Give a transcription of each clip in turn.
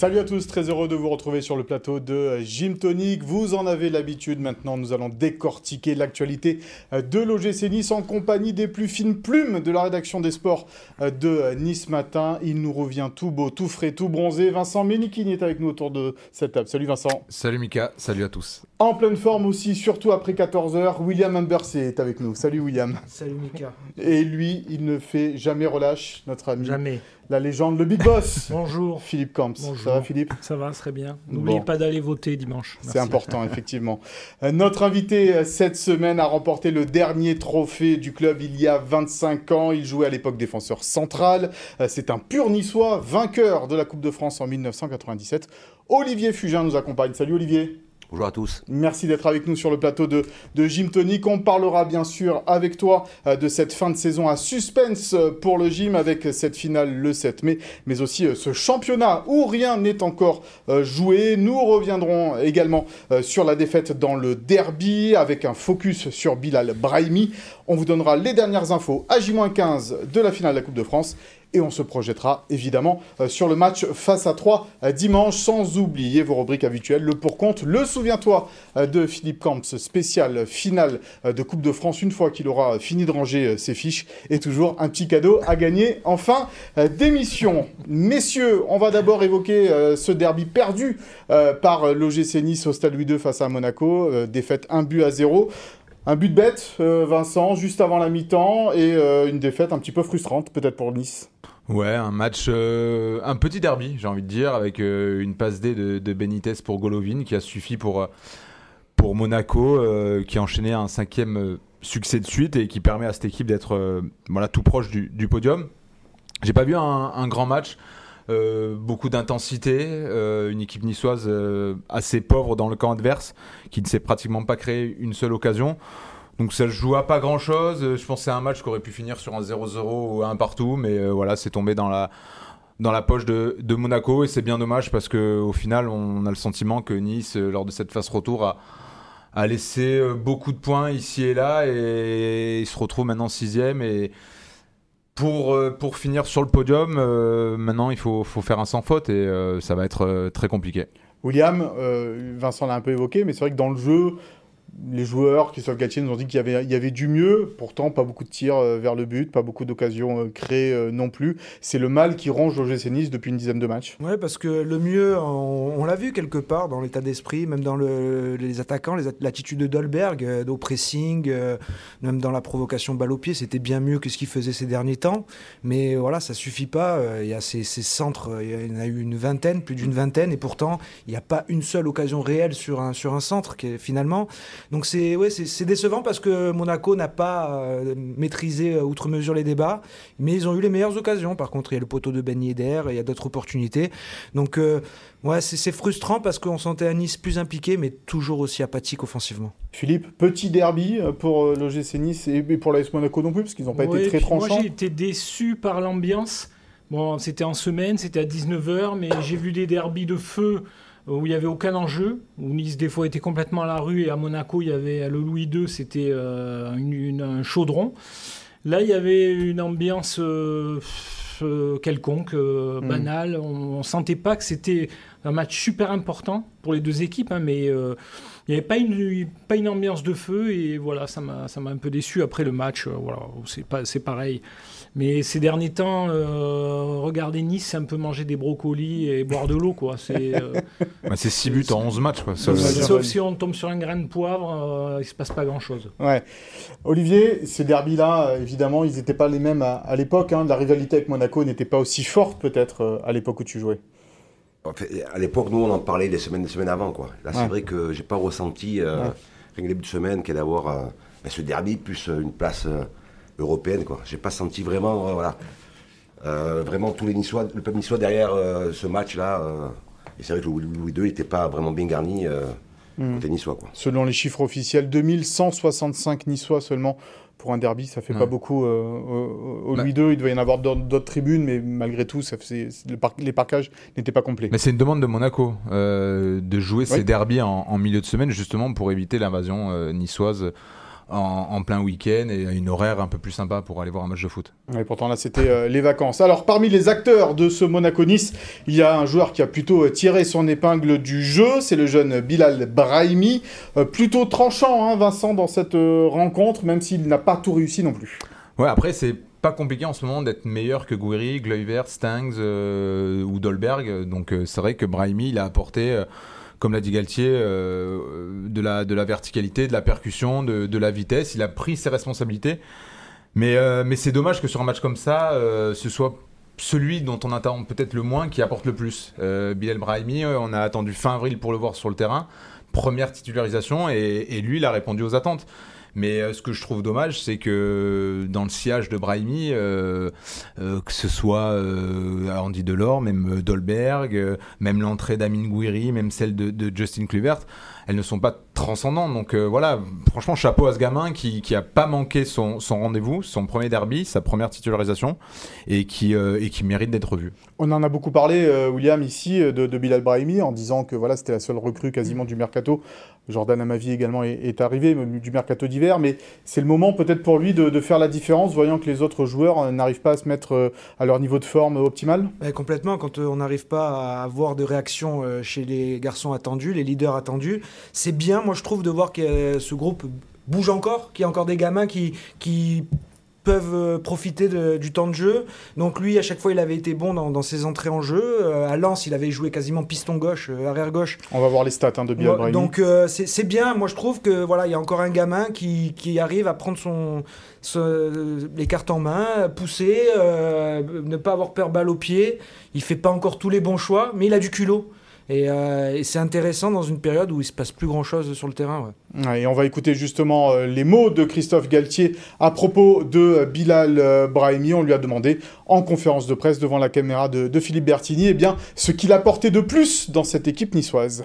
Salut à tous, très heureux de vous retrouver sur le plateau de Gym Tonic. Vous en avez l'habitude maintenant, nous allons décortiquer l'actualité de l'OGC Nice en compagnie des plus fines plumes de la rédaction des sports de Nice Matin. Il nous revient tout beau, tout frais, tout bronzé. Vincent Ménikini est avec nous autour de cette table. Salut Vincent. Salut Mika, salut à tous. En pleine forme aussi, surtout après 14h, William Ambersey est avec nous. Salut William. Salut Mika. Et lui, il ne fait jamais relâche, notre ami. Jamais. La légende, le big boss. Bonjour. Philippe Camps. Bonjour. Ça va Philippe? Ça va, très bien. N'oubliez Bon. pas d'aller voter dimanche. C'est important, effectivement. Euh, Notre invité euh, cette semaine a remporté le dernier trophée du club il y a 25 ans. Il jouait à l'époque défenseur central. Euh, C'est un pur niçois, vainqueur de la Coupe de France en 1997. Olivier Fugin nous accompagne. Salut Olivier. Bonjour à tous. Merci d'être avec nous sur le plateau de, de Gym Tonic. On parlera bien sûr avec toi euh, de cette fin de saison à suspense pour le gym avec cette finale le 7 mai, mais aussi euh, ce championnat où rien n'est encore euh, joué. Nous reviendrons également sur la défaite dans le derby avec un focus sur Bilal Brahimi. On vous donnera les dernières infos à J-15 de la finale de la Coupe de France. Et on se projettera évidemment euh, sur le match face à 3 dimanche, sans oublier vos rubriques habituelles, le pour-compte, le souviens-toi euh, de Philippe Camps, spécial finale euh, de Coupe de France, une fois qu'il aura fini de ranger euh, ses fiches, et toujours un petit cadeau à gagner en fin euh, d'émission. Messieurs, on va d'abord évoquer euh, ce derby perdu euh, par l'OGC Nice au Stade Louis II face à Monaco, euh, défaite 1 but à 0. Un but bête, euh, Vincent, juste avant la mi-temps, et euh, une défaite un petit peu frustrante, peut-être pour Nice. Ouais, un match, euh, un petit derby, j'ai envie de dire, avec euh, une passe D de, Benitez pour Golovin qui a suffi pour, euh, pour Monaco, qui a enchaîné un cinquième succès de suite et qui permet à cette équipe d'être voilà, tout proche du, podium. J'ai pas vu un, grand match. beaucoup d'intensité, une équipe niçoise assez pauvre dans le camp adverse, qui ne s'est pratiquement pas créé une seule occasion. Donc ça joue à pas grand chose. Je pense que c'est un match qui aurait pu finir sur un 0-0 ou un partout, mais euh, voilà, c'est tombé dans la, dans la poche de, Monaco et c'est bien dommage parce qu'au final, on a le sentiment que Nice, euh, lors de cette phase retour, a, laissé euh, beaucoup de points ici et là et il se retrouve maintenant sixième et pour, euh, pour finir sur le podium, euh, maintenant il faut, faut faire un sans faute et euh, ça va être euh, très compliqué. William, euh, Vincent l'a un peu évoqué, mais c'est vrai que dans le jeu, les joueurs, Christophe Galtier, nous ont dit qu'il y avait, du mieux. Pourtant, pas beaucoup de tirs euh, vers le but, pas beaucoup d'occasions euh, créées euh, non plus. C'est le mal qui ronge l'OGC Nice depuis une dizaine de matchs. Ouais, parce que le mieux, on, l'a vu quelque part dans l'état d'esprit, même dans le- les attaquants, l'attitude de Dolberg, au même dans la provocation balle au pied, c'était bien mieux que ce qu'il faisait ces derniers temps. Mais voilà, ça suffit pas. Il y a ces, centres, il y en a eu une vingtaine, plus d'une vingtaine, et pourtant, il n'y a pas une seule occasion réelle sur un, sur un centre, qui est, finalement. Donc c'est ouais, c'est décevant parce que Monaco n'a pas euh, maîtrisé euh, outre mesure les débats, mais ils ont eu les meilleures occasions. Par contre, il y a le poteau de Ben Yedder, et il y a d'autres opportunités. Donc euh, ouais, c'est frustrant parce qu'on sentait à Nice plus impliqué, mais toujours aussi apathique offensivement. Philippe, petit derby pour l'OGC Nice et pour l'AS Monaco non plus, parce qu'ils n'ont pas Ouais, été très puis Moi, tranchants. j'ai été déçu par l'ambiance. Bon, c'était en semaine, c'était à 19h, mais j'ai vu des derbies de feu où il n'y avait aucun enjeu, où Nice, des fois, était complètement à la rue, et à Monaco, il y avait le Louis II, c'était euh, une- une- un chaudron. Là, il y avait une ambiance euh, euh, quelconque, euh, Mm. banale. On ne sentait pas que c'était un match super important pour les deux équipes, hein, mais euh, il n'y avait pas une, pas une ambiance de feu, et voilà, ça m'a un peu déçu. Après le match, euh, voilà, c'est pas- c'est pareil. Mais ces derniers temps, euh, regarder Nice, c'est un peu manger des brocolis et boire de l'eau, quoi. C'est, euh, Bah, c'est 6 buts en 11 matchs. Quoi. Sauf si on tombe sur un grain de poivre, euh, il se passe pas grand-chose. Ouais. Olivier, ces derbys-là, euh, évidemment, ils n'étaient pas les mêmes à, à l'époque. hein. La rivalité avec Monaco n'était pas aussi forte, peut-être, euh, à l'époque où tu jouais. En fait, à l'époque, nous, on en parlait des semaines, des semaines avant. Quoi. Là, Ouais. c'est vrai que j'ai pas ressenti, euh, Ouais. rien que le début de semaine, qu'est d'avoir euh, ben, ce derby plus euh, une place euh, européenne. Quoi. J'ai pas senti vraiment, euh, voilà, euh, vraiment tous les Niçois, le peuple niçois derrière euh, ce match-là. euh, et c'est vrai que le Louis II n'était pas vraiment bien garni euh, Mm. côté niçois. Quoi. Selon les chiffres officiels, 2165 Niçois seulement pour un derby, ça fait Ouais. pas beaucoup. euh, au au Bah. Louis II, il devait y en avoir d'autres tribunes, mais malgré tout, ça faisait- le par- les parcages n'étaient pas complets. Mais c'est une demande de Monaco euh, de jouer Oui. ces derbies en, en milieu de semaine justement pour éviter l'invasion euh, niçoise en, plein week-end et une horaire un peu plus sympa pour aller voir un match de foot. Et pourtant là c'était euh, les vacances. Alors parmi les acteurs de ce Monaco-Nice, il y a un joueur qui a plutôt euh, tiré son épingle du jeu, c'est le jeune Bilal Brahimi, euh, plutôt tranchant hein, Vincent dans cette rencontre, même s'il n'a pas tout réussi non plus. Ouais après c'est pas compliqué en ce moment d'être meilleur que Gouiri, Gluyver, Stangs ou Dolberg, donc c'est vrai que Brahimi il a apporté comme l'a dit Galtier, euh, de, la, de la verticalité, de la percussion, de, la vitesse. Il a pris ses responsabilités. Mais, euh, c'est dommage que sur un match comme ça, euh, ce soit celui dont on attend peut-être le moins qui apporte le plus. Bilal Brahimi, on a attendu fin avril pour le voir sur le terrain. Première titularisation et lui, il a répondu aux attentes. Mais euh, ce que je trouve dommage, c'est que dans le sillage de Brahimi, euh, euh, que ce soit Andy Delors, même Dolberg, même l'entrée d'Amin Gouiri, même celle de, Justin Kluivert, elles ne sont pas transcendantes. Donc voilà, franchement, chapeau à ce gamin qui, qui a pas manqué son, rendez-vous, son premier derby, sa première titularisation, et qui, et qui mérite d'être vu. On en a beaucoup parlé, William, ici, de, de, Bilal Brahimi, en disant que voilà, c'était la seule recrue quasiment du mercato Jordan Amavi également est, arrivé du mercato d'hiver, mais c'est le moment peut-être pour lui de, faire la différence, voyant que les autres joueurs euh, n'arrivent pas à se mettre euh, à leur niveau de forme optimal Complètement, quand euh, on n'arrive pas à avoir de réaction chez les garçons attendus, les leaders attendus, c'est bien, moi je trouve, de voir que ce groupe bouge encore, qu'il y a encore des gamins qui, qui peuvent euh, profiter du temps de jeu. Donc lui, à chaque fois, il avait été bon dans, ses entrées en jeu. Euh, à Lens, il avait joué quasiment piston gauche, euh, arrière gauche. On va voir les stats hein, de Brahimi. Donc c'est bien. Moi, je trouve que voilà, il y a encore un gamin qui, arrive à prendre son, les cartes en main, pousser, ne pas avoir peur balle au pied. Il fait pas encore tous les bons choix, mais il a du culot. Euh, et, c'est intéressant dans une période où il se passe plus grand chose sur le terrain. et on va écouter justement euh, les mots de Christophe Galtier à propos de Bilal euh, Brahimi. On lui a demandé en conférence de presse devant la caméra de, Philippe Bertini eh bien, ce qu'il apportait de plus dans cette équipe niçoise.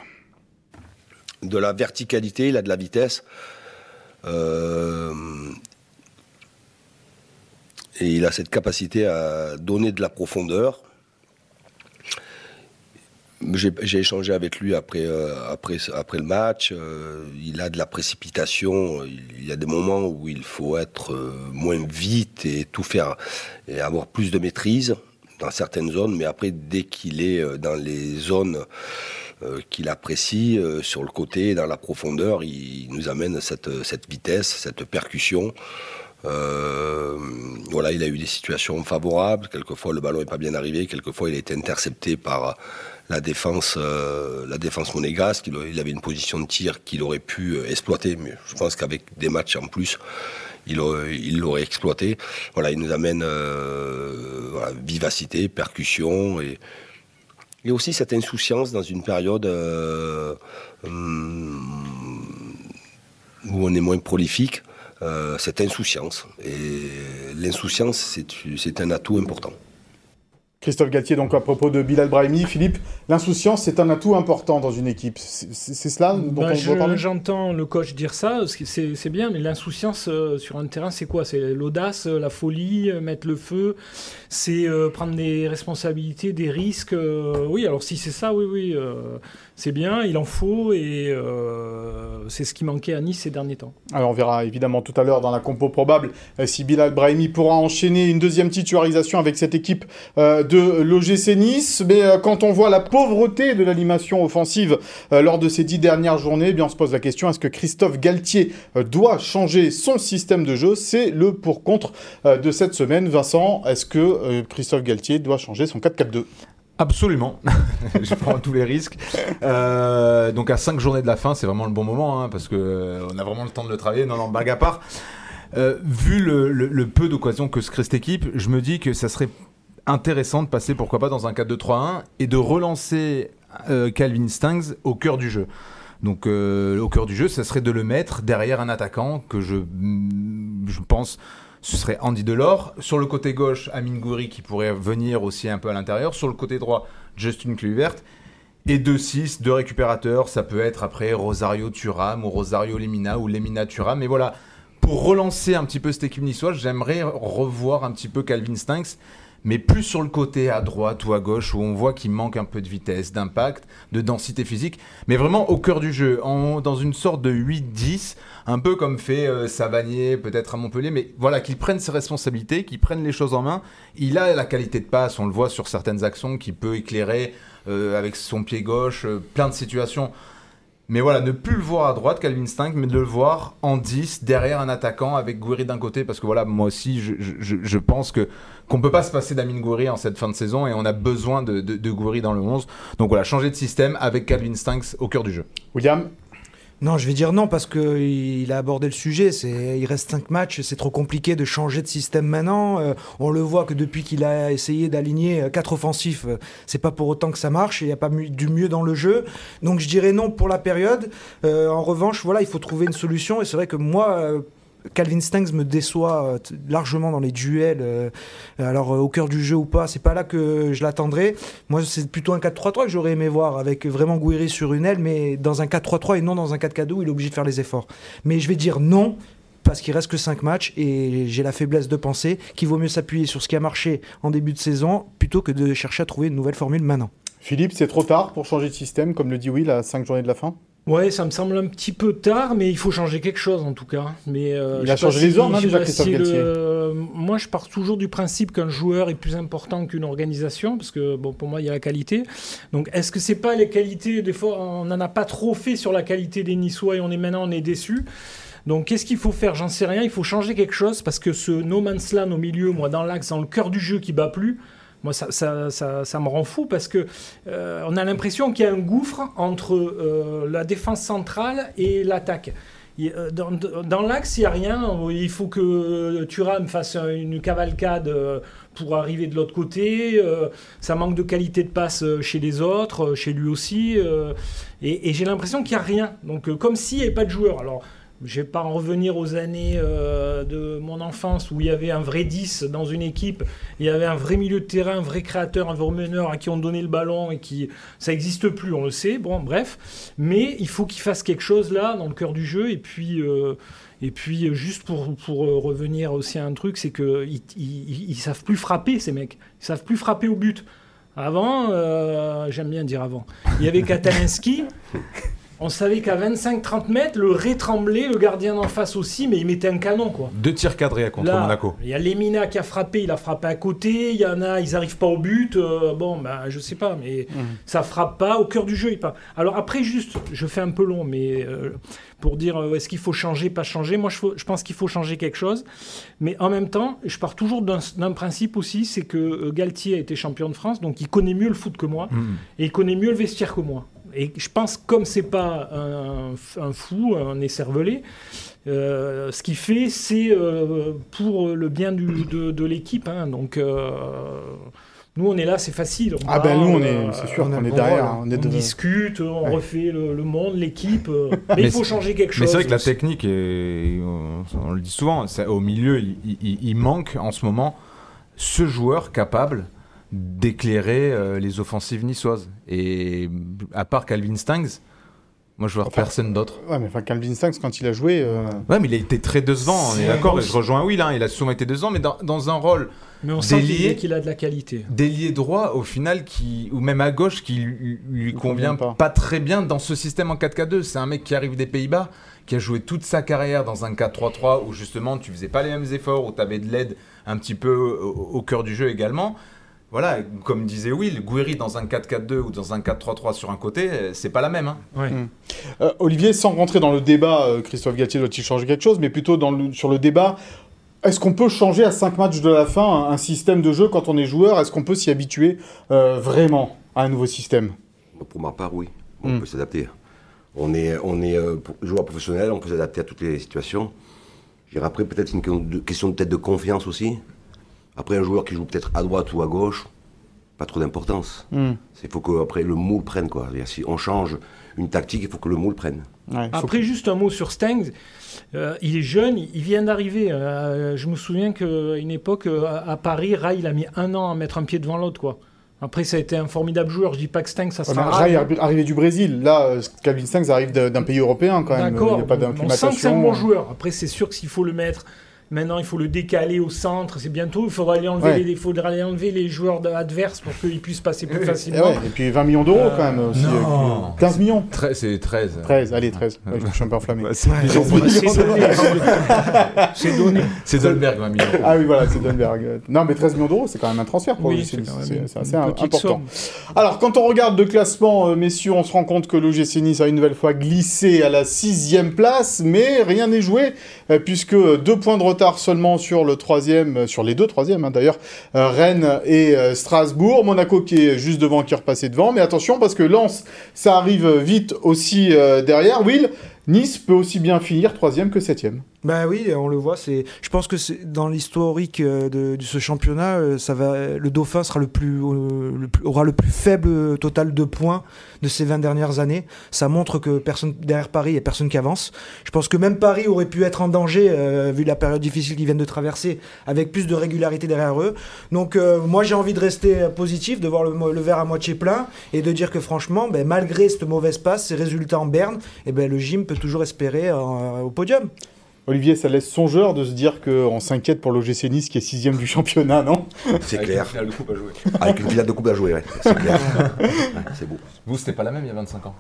De la verticalité, il a de la vitesse. et il a cette capacité à donner de la profondeur j'ai échangé avec lui après, euh, après, après le match. Euh, il a de la précipitation. Il y a des moments où il faut être euh, moins vite et tout faire et avoir plus de maîtrise dans certaines zones. Mais après, dès qu'il est dans les zones qu'il apprécie, sur le côté, dans la profondeur, il nous amène cette, cette vitesse, cette percussion. voilà, il a eu des situations favorables. Quelquefois, le ballon n'est pas bien arrivé. Quelquefois, il a été intercepté par la défense, euh, la défense monégasque. Il, avait une position de tir qu'il aurait pu euh, exploiter, mais je pense qu'avec des matchs en plus, il l'aurait exploité. Voilà, il nous amène euh, vivacité, percussion et, et aussi cette insouciance dans une période hum, où on est moins prolifique. cette insouciance. Et l'insouciance, c'est un atout important. Christophe Galtier, donc à propos de Bilal Brahimi, Philippe, l'insouciance c'est un atout important dans une équipe. C'est cela dont bah, on parler? J'entends le coach dire ça, c'est bien, mais l'insouciance euh, sur un terrain, c'est quoi? C'est l'audace, la folie, euh, mettre le feu, c'est euh, prendre des responsabilités, des risques. oui, alors si c'est ça, oui, oui c'est bien, il en faut et euh, c'est ce qui manquait à Nice ces derniers temps. Alors on verra évidemment tout à l'heure dans la compo probable euh, si Bilal Brahimi pourra enchaîner une deuxième titularisation avec cette équipe euh, de l'OGC Nice. Mais quand on voit la pauvreté de l'animation offensive lors de ces dix dernières journées, eh bien on se pose la question est-ce que Christophe Galtier doit changer son système de jeu? C'est le pour-contre de cette semaine. Vincent, est-ce que Christophe Galtier doit changer son 4-4-2 Absolument, je prends tous les risques. Euh, donc à 5 journées de la fin, c'est vraiment le bon moment, hein, parce qu'on euh, on a vraiment le temps de le travailler. Non, non, bague à part. Euh, vu le, peu d'occasions que se crée cette équipe, je me dis que ça serait intéressant de passer, pourquoi pas, dans un 4-2-3-1 et de relancer Calvin Stangs au cœur du jeu. Donc au cœur du jeu, ça serait de le mettre derrière un attaquant que je pense ce serait Andy Delors. Sur le côté gauche, Amin Gouiri qui pourrait venir aussi un peu à l'intérieur. Sur le côté droit, Justin Kluivert. Et 2-6, deux récupérateurs. Ça peut être après Rosario Turam ou Rosario Lemina ou Lemina Turam. Mais voilà, pour relancer un petit peu cette équipe niçoise, j'aimerais revoir un petit peu Calvin Stinks mais plus sur le côté à droite ou à gauche où on voit qu'il manque un peu de vitesse, d'impact, de densité physique, mais vraiment au cœur du jeu, en, dans une sorte de 8-10, un peu comme fait euh, Savanier peut-être à Montpellier, mais voilà, qu'il prenne ses responsabilités, qu'il prenne les choses en main. Il a la qualité de passe, on le voit sur certaines actions, qui peut éclairer euh, avec son pied gauche euh, plein de situations. Mais voilà, ne plus le voir à droite, Calvin Stink, mais de le voir en 10, derrière un attaquant, avec Gouiri d'un côté, parce que voilà, moi aussi, je, je, je pense que qu'on peut pas se passer d'Amine Gouiri en cette fin de saison, et on a besoin de, de, de dans le 11. Donc voilà, changer de système avec Calvin Stinks au cœur du jeu. William? Non, je vais dire non parce qu'il a abordé le sujet. Il reste 5 matchs, c'est trop compliqué de changer de système maintenant. Euh, on le voit que depuis qu'il a essayé d'aligner euh, quatre offensifs, euh, c'est pas pour autant que ça marche. Il n'y a pas du mieux dans le jeu. Donc je dirais non pour la période. En revanche, voilà, il faut trouver une solution. Et c'est vrai que moi. Calvin Stanks me déçoit euh, largement dans les duels. euh, alors euh, au cœur du jeu ou pas, c'est pas là que je l'attendrais. Moi, c'est plutôt un 4-3-3 que j'aurais aimé voir avec vraiment Gouiri sur une aile, mais dans un 4-3-3 et non dans un 4-4-2 où il est obligé de faire les efforts. Mais je vais dire non parce qu'il reste que 5 matchs et j'ai la faiblesse de penser qu'il vaut mieux s'appuyer sur ce qui a marché en début de saison plutôt que de chercher à trouver une nouvelle formule maintenant. Philippe, c'est trop tard pour changer de système, comme le dit Will, à 5 journées de la fin? Ouais, ça me semble un petit peu tard, mais il faut changer quelque chose en tout cas. Mais euh, Il a changé les ordres, hein, déjà, Christophe si le- Galtier. Moi, je pars toujours du principe qu'un joueur est plus important qu'une organisation, parce que bon, pour moi, il y a la qualité. Donc, est-ce que c'est pas les qualités Des fois, on n'en a pas trop fait sur la qualité des Niçois et on est maintenant on est déçu. Donc, qu'est-ce qu'il faut faire? J'en sais rien. Il faut changer quelque chose parce que ce no man's land au milieu, moi, dans l'axe, dans le cœur du jeu qui bat plus. Moi, ça, ça, ça, me rend fou parce que euh, on a l'impression qu'il y a un gouffre entre euh, la défense centrale et l'attaque. Euh, Dans, l'axe, il n'y a rien. Il faut que Thuram fasse une cavalcade pour arriver de l'autre côté. Ça manque de qualité de passe chez les autres, chez lui aussi. Et, j'ai l'impression qu'il n'y a rien. Donc, comme s'il n'y avait pas de joueur. Je vais pas en revenir aux années euh, de mon enfance où il y avait un vrai 10 dans une équipe, il y avait un vrai milieu de terrain, un vrai créateur, un vrai meneur à qui on donnait le ballon et qui ça n'existe plus, on le sait. Bon, bref, mais il faut qu'il fasse quelque chose là dans le cœur du jeu et puis euh, et puis euh, juste pour pour revenir aussi à un truc, c'est que ils, ils, ils savent plus frapper ces mecs, ils savent plus frapper au but. Avant, euh, j'aime bien dire avant, il y avait Katalinski. On savait qu'à 25-30 mètres, le Ré tremblait, le gardien d'en face aussi, mais il mettait un canon, quoi. Deux tirs cadrés contre Là, Monaco. Il y a Lemina qui a frappé, il a frappé à côté. Il y en a, ils n'arrivent pas au but. euh, bon, ben, je sais pas, mais ça frappe pas. Au cœur du jeu, il pas. Alors après, juste, je fais un peu long, mais euh, pour dire euh, est-ce qu'il faut changer, pas changer, moi je, faut- je pense qu'il faut changer quelque chose. Mais en même temps, je pars toujours d'un principe aussi c'est que euh, Galtier a été champion de France, donc il connaît mieux le foot que moi Mm. et il connaît mieux le vestiaire que moi. Et je pense, comme c'est pas un, un fou, un écervelé, euh, ce qu'il fait, c'est euh, pour le bien du- de, de l'équipe. hein. Donc, euh, nous, on est là, c'est facile. On Ah ben nous, on est, c'est sûr qu'on est derrière. On est on de- discute, on Ouais. refait le, le monde, l'équipe. euh, mais, Mais il faut changer quelque chose. Mais c'est vrai que la technique, est- on, on le dit souvent, au milieu, il, il- il manque en ce moment ce joueur capable d'éclairer euh, les offensives niçoises. Et à part Calvin Stangs, moi je vois Enfin, personne d'autre. Ouais, mais enfin, Calvin Stanks, quand il a joué, euh, Ouais, mais il a été très décevant, on est d'accord, je rejoins Will, hein, il a souvent été décevant, mais dans, dans un rôle Mais on sent qu'il délié. qu'il a de la qualité. d'ailier droit, au final, qui, ou même à gauche, qui lui, lui convient convient pas. pas. très bien dans ce système en 4K2. C'est un mec qui arrive des Pays-Bas, qui a joué toute sa carrière dans un 4-3-3 où justement tu faisais pas les mêmes efforts, où tu avais de l'aide un petit peu au, au cœur du jeu également. Voilà, comme disait Will, Gouiri dans un 4-4-2 ou dans un 4-3-3 sur un côté, euh, c'est pas la même. hein. Ouais. Euh, Olivier, sans rentrer dans le débat, euh, Christophe Galtier doit-il changer quelque chose, mais plutôt dans le- sur le débat, est-ce qu'on peut changer à 5 matchs de la fin un, un système de jeu quand on est joueur? Est-ce qu'on peut s'y habituer euh, vraiment à un nouveau système? Pour ma part, oui. On Mm. peut s'adapter. On est, on est euh, pour- joueur professionnel, on peut s'adapter à toutes les situations. Je dirais après, peut-être une question de, question de tête de confiance aussi. Après, un joueur qui joue peut-être à droite ou à gauche, pas trop d'importance. Il faut que après le moule prenne. Quoi. Si on change une tactique, il faut que le moule prenne. Ouais, Après, juste un mot sur Stengs. Euh, il est jeune, il vient d'arriver. Euh, je me souviens qu'à une époque, euh, à Paris, Rai, il a mis un an à mettre un pied devant l'autre. quoi. Après, ça a été un formidable joueur. Je dis pas que Stengs, ça sera Rai, est arrivé du Brésil. Là, Calvin Stanks arrive d'un pays européen quand même. Il n'y a pas on sent que c'est un bon joueur. Après, c'est sûr que s'il faut le mettre Maintenant, il faut le décaler au centre. C'est bientôt. Il faudra aller enlever, Ouais. les, il faudra aller enlever les joueurs adverses pour qu'ils puissent passer plus. Et, facilement. ouais, et puis 20 millions d'euros Euh, quand même aussi. non. euh, 15 millions Tre- C'est 13. 13, allez, 13. Ouais, je suis un peu enflammé. Ouais, c'est- donné. C'est Dolberg, 20 millions. Ah oui, voilà, c'est Dunberg. Non, mais 13 millions d'euros, c'est quand même un transfert pour Oui, c'est assez important. somme. Alors, quand on regarde le classement, euh, messieurs, on se rend compte que l'OGC Nice a une nouvelle fois glissé à la sixième place, mais rien n'est joué, euh, puisque deux points de retard seulement sur le troisième, euh, sur les deux troisièmes hein, d'ailleurs, euh, Rennes et euh, Strasbourg. Monaco qui est juste devant, qui est repassé devant, mais attention parce que Lens, ça arrive vite aussi derrière. Will, Nice peut aussi bien finir troisième que septième. Bah oui, on le voit. C'est, je pense que c'est dans l'historique euh, de, ce championnat, euh, ça va, le Dauphin sera euh, le plus- aura le plus faible total de points de ces 20 dernières années. Ça montre que personne derrière Paris, il n'y a personne qui avance. Je pense que même Paris aurait pu être en danger vu la période difficile qu'ils viennent de traverser, avec plus de régularité derrière eux. Donc moi j'ai envie de rester positif, de voir le, verre à moitié plein et de dire que franchement, ben, malgré cette mauvaise passe, ces résultats en berne, eh ben, le gym peut toujours espérer au podium. Olivier, ça laisse songeur de se dire qu'on s'inquiète pour l'OGC Nice qui est sixième du championnat, non? C'est Avec clair. une finale de coupe à jouer. Avec une finale de coupe à jouer, ouais. C'est clair. Ouais, c'est beau. Vous, c'était pas la même il y a 25 ans?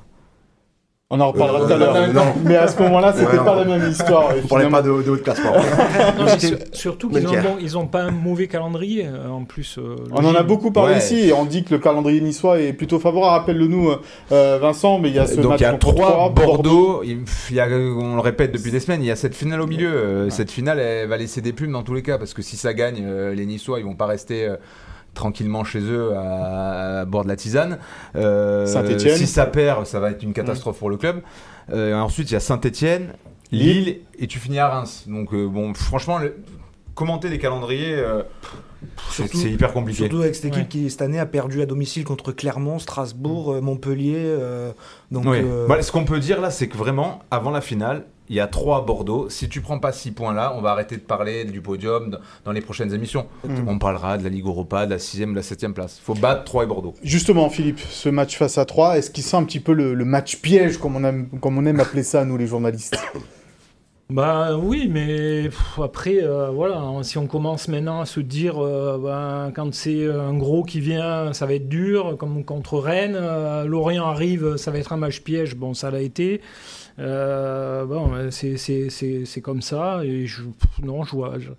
On en reparlera Euh, tout à l'heure. non. Mais à ce moment-là, c'était Ouais, non. pas la même histoire. On parlait pas de, de haut de classement. Non, mais C'était- sur- surtout qu'ils ont, Melchior. bon, ils ont pas un mauvais calendrier euh, en plus. euh, On en a beaucoup parlé Ouais. ici et on dit que le calendrier niçois est plutôt favorable. Rappelle-le nous, euh, euh, Vincent, mais il y a ce Donc match il y a contre 3 Troyes, Bordeaux, il il y a, on le répète depuis des semaines, il y a cette finale au milieu. Euh, Cette finale, elle va laisser des plumes dans tous les cas, parce que si ça gagne, euh, les Niçois, ils vont pas rester euh, tranquillement chez eux à, à bord de la tisane. Euh. Si ça perd, ça va être une catastrophe pour le club. Euh, ensuite, il y a Saint-Etienne, Lille, et tu finis à Reims. Donc euh, bon, franchement, le- commenter les calendriers, euh, c'est hyper compliqué. Surtout avec cette équipe Ouais. qui, cette année, a perdu à domicile contre Clermont, Strasbourg, Montpellier. euh, donc, Oui. euh, Voilà, ce qu'on peut dire là, c'est que vraiment, avant la finale, il y a 3 à Bordeaux. Si tu prends pas 6 points là, on va arrêter de parler du podium dans- les prochaines émissions. Mm. On parlera de la Ligue Europa, de la 6 de la 7 place. faut battre 3 et Bordeaux. Justement, Philippe, ce match face à 3, est-ce qu'il sent un petit peu le, le match piège, comme on, aime, comme on aime appeler ça, nous les journalistes Bah oui, mais pff, après, euh, voilà, hein, si on commence maintenant à se dire, euh, ben, quand c'est un gros qui vient, ça va être dur, comme contre Rennes, euh, Lorient arrive, ça va être un match piège, bon, ça l'a été. Euh, bon, c'est- comme ça, et je, non, je vois, je,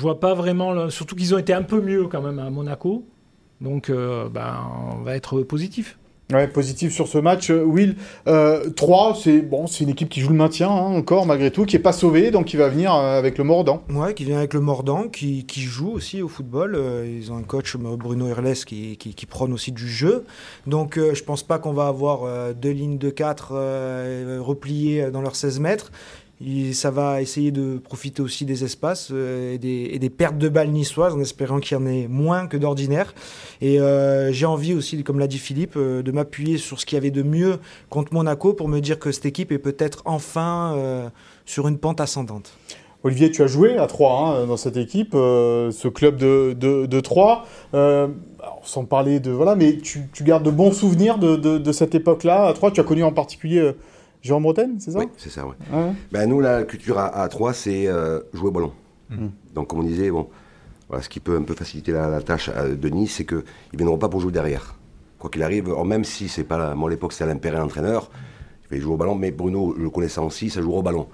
vois pas vraiment, surtout qu'ils ont été un peu mieux quand même à Monaco, donc euh, ben, on va être positif. Ouais, positif sur ce match. Euh, Will, euh, 3, c'est bon, c'est une équipe qui joue le maintien hein, encore, malgré tout, qui est pas sauvée, donc qui va venir euh, avec le mordant. Ouais, qui vient avec le mordant, qui, joue aussi au football. Euh, ils ont un coach, euh, Bruno Irles, qui, prône aussi du jeu. Donc euh, je pense pas qu'on va avoir euh, deux lignes de 4 repliées dans leurs 16 mètres. Ça va essayer de profiter aussi des espaces euh, et, des, pertes de balles niçoises en espérant qu'il y en ait moins que d'ordinaire. Et euh, j'ai envie aussi, comme l'a dit Philippe, euh, de m'appuyer sur ce qu'il y avait de mieux contre Monaco pour me dire que cette équipe est peut-être enfin sur une pente ascendante. Olivier, tu as joué à 3 dans cette équipe, ce club de, de, de 3. Alors, sans parler de. Voilà, mais tu, gardes de bons souvenirs de, cette époque-là à 3. Tu as connu en particulier euh, Jérôme Bretagne, c'est ça Oui, c'est ça, ouais. Ouais. Ben, nous, la culture à, à 3, c'est euh, jouer au ballon. Mhm. Donc, comme on disait, bon, voilà, ce qui peut un peu faciliter la, la tâche à- de Nice, c'est qu'ils ne viendront pas pour jouer derrière. Quoi qu'il arrive, or, même si c'est pas la, moi à l'époque c'était Alain Perret l'entraîneur, il fallait jouer au ballon, mais Bruno, le connaissant aussi, ça jouera au ballon.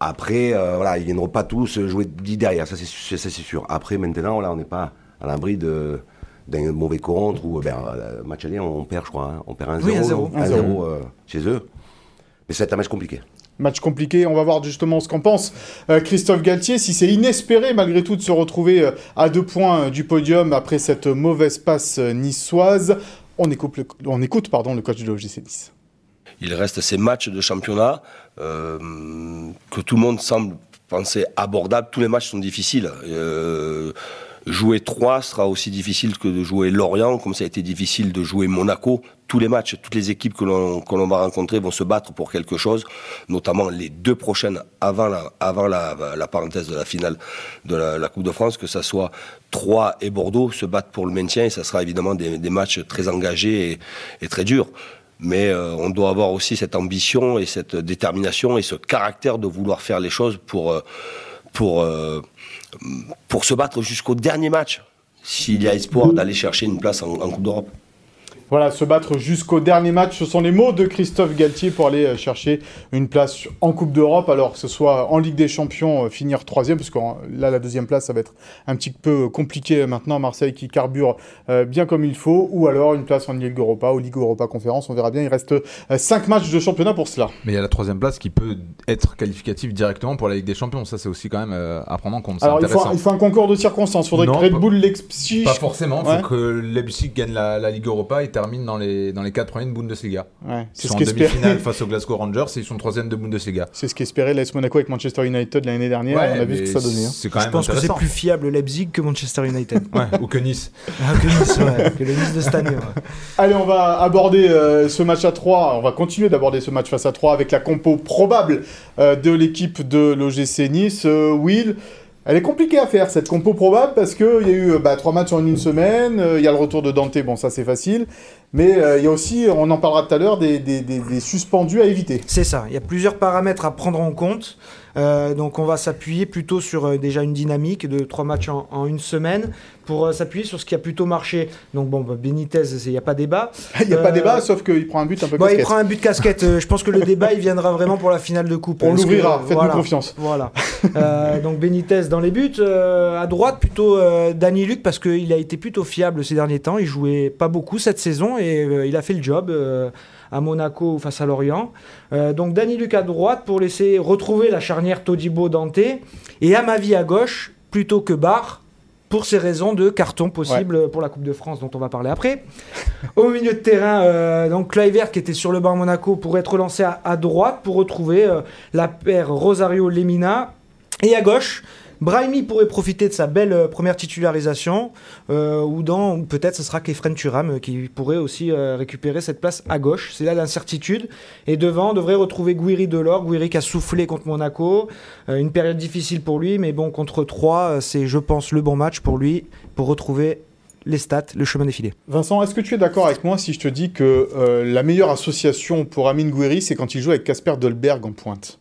Après, euh, voilà, ils viendront pas tous jouer dit derrière, ça c'est ça, c'est sûr. Après, maintenant, voilà, on n'est pas à l'abri de d'un mauvais contre ou ben, le match aller, on perd, je crois, hein. on perd 1-0 Oui, 1-0. non 1-0 euh, chez eux. Mais c'est un match compliqué. Match compliqué, on va voir justement ce qu'en pense euh, Christophe Galtier, si c'est inespéré malgré tout de se retrouver euh, à deux points euh, du podium après cette mauvaise passe niçoise. On écoute, le, on écoute pardon, le coach de l'OGC Nice. Il reste ces matchs de championnat euh, que tout le monde semble penser abordables. Tous les matchs sont difficiles. Jouer 3 sera aussi difficile que de jouer Lorient, comme ça a été difficile de jouer Monaco. Tous les matchs, toutes les équipes que l'on que l'on va rencontrer vont se battre pour quelque chose, notamment les deux prochaines avant la, avant la, la parenthèse de la finale de la, Coupe de France, que ça soit Troyes et Bordeaux se battent pour le maintien et ça sera évidemment des, des matchs très engagés et, et très durs mais euh, on doit avoir aussi cette ambition et cette détermination et ce caractère de vouloir faire les choses pour, euh, pour, euh, pour se battre jusqu'au dernier match, s'il y a espoir d'aller chercher une place en, Coupe d'Europe. Voilà, se battre jusqu'au dernier match, ce sont les mots de Christophe Galtier pour aller euh, chercher une place en Coupe d'Europe, alors que ce soit en Ligue des Champions, euh, finir troisième, parce que euh, là, la deuxième place, ça va être un petit peu compliqué maintenant, Marseille qui carbure euh, bien comme il faut, ou alors une place en Ligue Europa ou Ligue Europa Conférence, on verra bien, il reste euh, cinq matchs de championnat pour cela. Mais il y a la troisième place qui peut être qualificative directement pour la Ligue des Champions. Ça, c'est aussi quand même euh, à prendre en compte. Alors il faut, il faut un concours de circonstances, il faudrait Non, que Red Bull l'exige. Pas forcément. Il Ouais. faut que Leipzig gagne la, la Ligue Europa et termine dans les, dans les quatre premiers de Bundesliga. Ouais, Ils sont ce en demi-finale face aux Glasgow Rangers et ils sont troisième de Bundesliga. C'est ce qu'espérait l'AS Monaco avec Manchester United l'année dernière. Ouais, on a vu ce que ça donnait. hein. Je pense que c'est plus fiable Leipzig que Manchester United. Ouais, ou que Nice. Ah, que Nice, ouais, que le Nice de cette année. ouais. Allez, on va aborder euh, ce match à 3. On va continuer d'aborder ce match face à 3 avec la compo probable euh, de l'équipe de l'OGC Nice. Euh, Will, elle est compliquée à faire cette compo probable parce qu'il y a eu euh, bah, 3 matchs en une semaine. euh, Il y a le retour de Dante, bon, ça c'est facile. Mais euh, il y a aussi, on en parlera tout à l'heure, des, des- des- des suspendus à éviter. C'est ça, il y a plusieurs paramètres à prendre en compte. Euh, donc on va s'appuyer plutôt sur euh, déjà une dynamique de trois matchs en, en une semaine pour euh, s'appuyer sur ce qui a plutôt marché. Donc bon, bah, Benitez, il n'y a pas débat. Il n'y a pas débat, sauf qu'il prend un but un peu il casquette. prend un but de casquette. Je pense que le débat, il viendra vraiment pour la finale de coupe. On l'ouvrira, faites-nous voilà. confiance. Voilà. Donc Benitez dans les buts. À droite, plutôt Danny Luc, parce qu'il a été plutôt fiable ces derniers temps. Il jouait pas beaucoup cette saison et euh, il a fait le job euh, à Monaco face à Lorient. Euh, donc Danny Luc à droite pour laisser retrouver la charnière Todibo-Dante. Et à ma vie à gauche, plutôt que Barre. Pour ces raisons de carton possible pour la Coupe de France dont on va parler après. Au milieu de terrain, euh, donc Kluivert qui était sur le banc à Monaco pourrait être relancé à, à droite pour retrouver euh, la paire Rosario-Lemina. Et à gauche, Brahimi pourrait profiter de sa belle euh, première titularisation, euh, ou dans ou peut-être ce sera Kefren Turam euh, qui pourrait aussi euh, récupérer cette place à gauche. C'est là l'incertitude. Et devant, on devrait retrouver Guiri Delors, Guiri qui a soufflé contre Monaco. Euh, une période difficile pour lui, mais bon, contre 3, c'est, je pense, le bon match pour lui, pour retrouver les stats, le chemin défilé. Vincent, est-ce que tu es d'accord avec moi si je te dis que euh, la meilleure association pour Amine Gouiri, c'est quand il joue avec Casper Dolberg en pointe?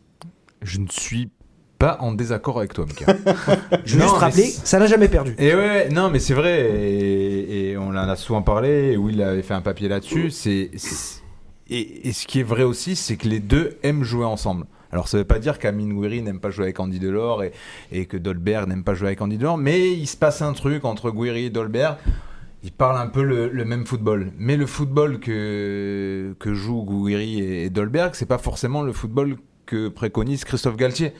Je ne suis pas en désaccord avec toi, Mika. Je veux juste rappeler, ça n'a jamais perdu. Et ouais, non, mais c'est vrai, et, et on en a souvent parlé, et Will avait fait un papier là-dessus. C'est, et, et ce qui est vrai aussi, c'est que les deux aiment jouer ensemble. Alors ça veut pas dire qu'Amine Gouiri n'aime pas jouer avec Andy Delors et, et que Dolberg n'aime pas jouer avec Andy Delors, mais il se passe un truc entre Gouiri et Dolberg. Ils parlent un peu le, le même football. Mais le football que, que jouent Gouiri et, et Dolberg, c'est pas forcément le football que préconise Christophe Galtier.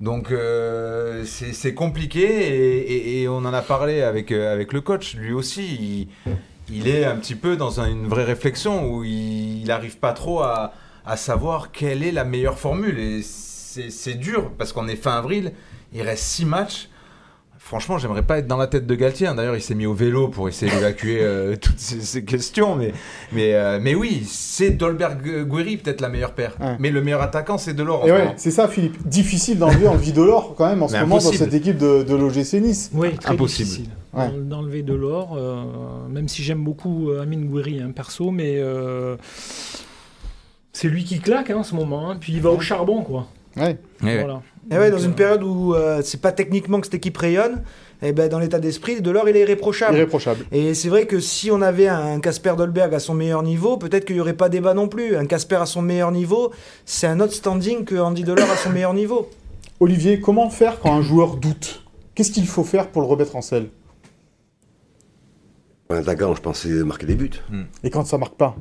Donc euh, c'est compliqué et, on en a parlé avec, euh, avec le coach. Lui aussi, il, est un petit peu dans un- une vraie réflexion où il n'arrive pas trop à, savoir quelle est la meilleure formule. Et c'est dur parce qu'on est fin avril, il reste six matchs. Franchement, j'aimerais pas être dans la tête de Galtier. hein. D'ailleurs, il s'est mis au vélo pour essayer d'évacuer euh, toutes ces, ces questions. Mais, mais, euh, mais oui, c'est Dolberg-Guiri peut-être la meilleure paire. Ouais. Mais le meilleur attaquant, c'est Delors. Et ouais, c'est ça, Philippe. Difficile d'enlever en Vidolor quand même en ce moment dans cette équipe de, de l'OGC Nice. Oui, très Impossible. difficile Ouais. d'enlever de l'or, euh, même si j'aime beaucoup Amine Gouiri, hein, perso, mais euh, c'est lui qui claque hein, en ce moment. hein. Puis il va au charbon, quoi. Ouais. Eh. Voilà. Et ouais, Donc, dans une période où euh, c'est pas techniquement que cette équipe rayonne, et ben dans l'état d'esprit, Delors il est irréprochable. Irréprochable. Et c'est vrai que si on avait un Casper Dolberg à son meilleur niveau, peut-être qu'il n'y aurait pas débat non plus. Un Casper à son meilleur niveau, c'est un autre standing que Andy Delors à son meilleur niveau. Olivier, comment faire quand un joueur doute? Qu'est-ce qu'il faut faire pour le remettre en selle? Un attaquant, je pense, c'est de marquer des buts. Et quand ça marque pas?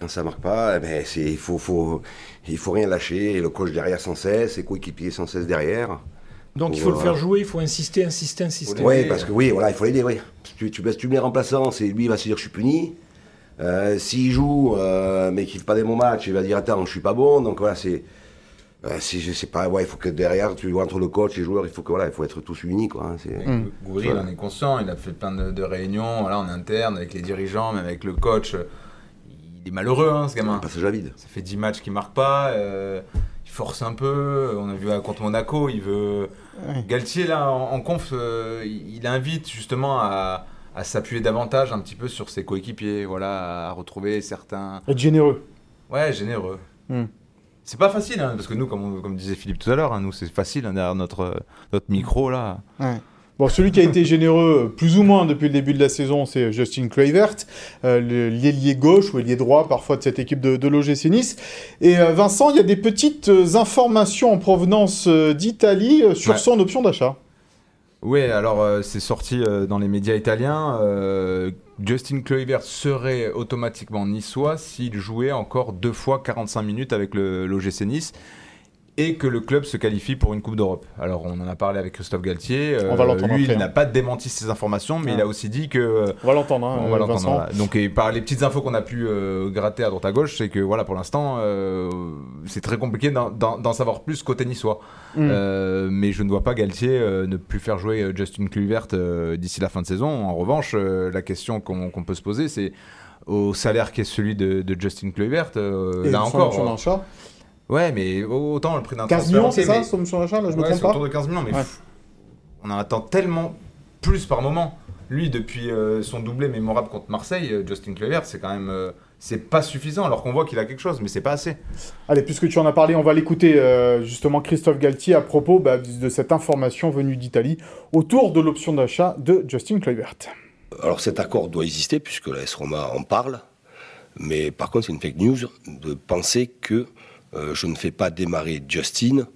Quand ça marque pas, eh ben, c'est, il faut, faut, il faut rien lâcher. Et le coach derrière sans cesse, ses coéquipiers sans cesse derrière. Donc il faut le faire jouer, il faut insister, insister, insister. Oui, parce que oui, voilà, il faut l'aider, oui. Si tu, tu, baisses- tu mets remplaçant, c'est lui, il va se dire je suis puni. Euh, S'il joue, euh, mais qu'il fait pas des bons matchs, il va dire attends, je suis pas bon. Donc voilà, c'est. euh, si je sais pas, ouais, il faut que derrière, tu vois, entre le coach et les joueurs, il faut que voilà, il faut être tous unis, quoi. hein, c'est- Mm. Gouiri, il en est conscient, il a fait plein de, de réunions voilà, en interne avec les dirigeants, même avec le coach. Il est malheureux, hein, ce un gamin. passage à vide. Ça fait 10 matchs qu'il marque pas, euh, il force un peu. On a vu euh, contre Monaco, il veut. Ouais. Galtier, là, en, en conf, euh, il invite justement à, à s'appuyer davantage un petit peu sur ses coéquipiers, voilà, à retrouver certains. Être généreux. Ouais, généreux. C'est pas facile, hein, parce que nous, comme, comme disait Philippe tout à l'heure, hein, nous c'est facile hein, derrière notre, notre micro là. Ouais. Bon, celui qui a été généreux, plus ou moins depuis le début de la saison, c'est Justin Kluivert, euh, l'ailier gauche ou l'ailier droit parfois de cette équipe de, de l'OGC Nice. Et euh, Vincent, il y a des petites euh, informations en provenance d'Italie sur Ouais. son option d'achat. Oui, alors euh, c'est sorti euh, dans les médias italiens. euh, Justin Kluivert serait automatiquement niçois s'il jouait encore deux fois 45 minutes avec le l'OGC Nice et que le club se qualifie pour une Coupe d'Europe. Alors on en a parlé avec Christophe Galtier. euh, On va l'entendre Lui, il hein. n'a pas démenti ces informations, mais Ah. il a aussi dit que euh, On va l'entendre, hein, on va euh, l'entendre. Voilà. Donc, et par les petites infos qu'on a pu euh, gratter à droite à gauche, c'est que voilà, pour l'instant, euh, c'est très compliqué d'en- savoir plus côté niçois. Mm. Euh, mais je ne vois pas Galtier euh, ne plus faire jouer euh, Justin Kluivert euh, d'ici la fin de saison. En revanche, euh, la question qu'on peut se poser, c'est au salaire qui est celui de, de Justin Kluivert. euh, là encore. Ouais, mais autant le prix d'un 15 transfert, millions, c'est ça, mais- son option d'achat Là, je me Ouais, trompe c'est pas autour de 15 millions, mais Ouais. pff, on en attend tellement plus par moment. Lui, depuis euh, son doublé mémorable contre Marseille, euh, Justin Kluivert, c'est quand même euh, c'est pas suffisant, alors qu'on voit qu'il a quelque chose, mais c'est pas assez. Allez, puisque tu en as parlé, on va l'écouter euh, justement Christophe Galtier à propos bah, de cette information venue d'Italie autour de l'option d'achat de Justin Kluivert. Alors cet accord doit exister puisque la S Roma en parle, mais par contre c'est une fake news de penser que euh, je ne fais pas démarrer Justin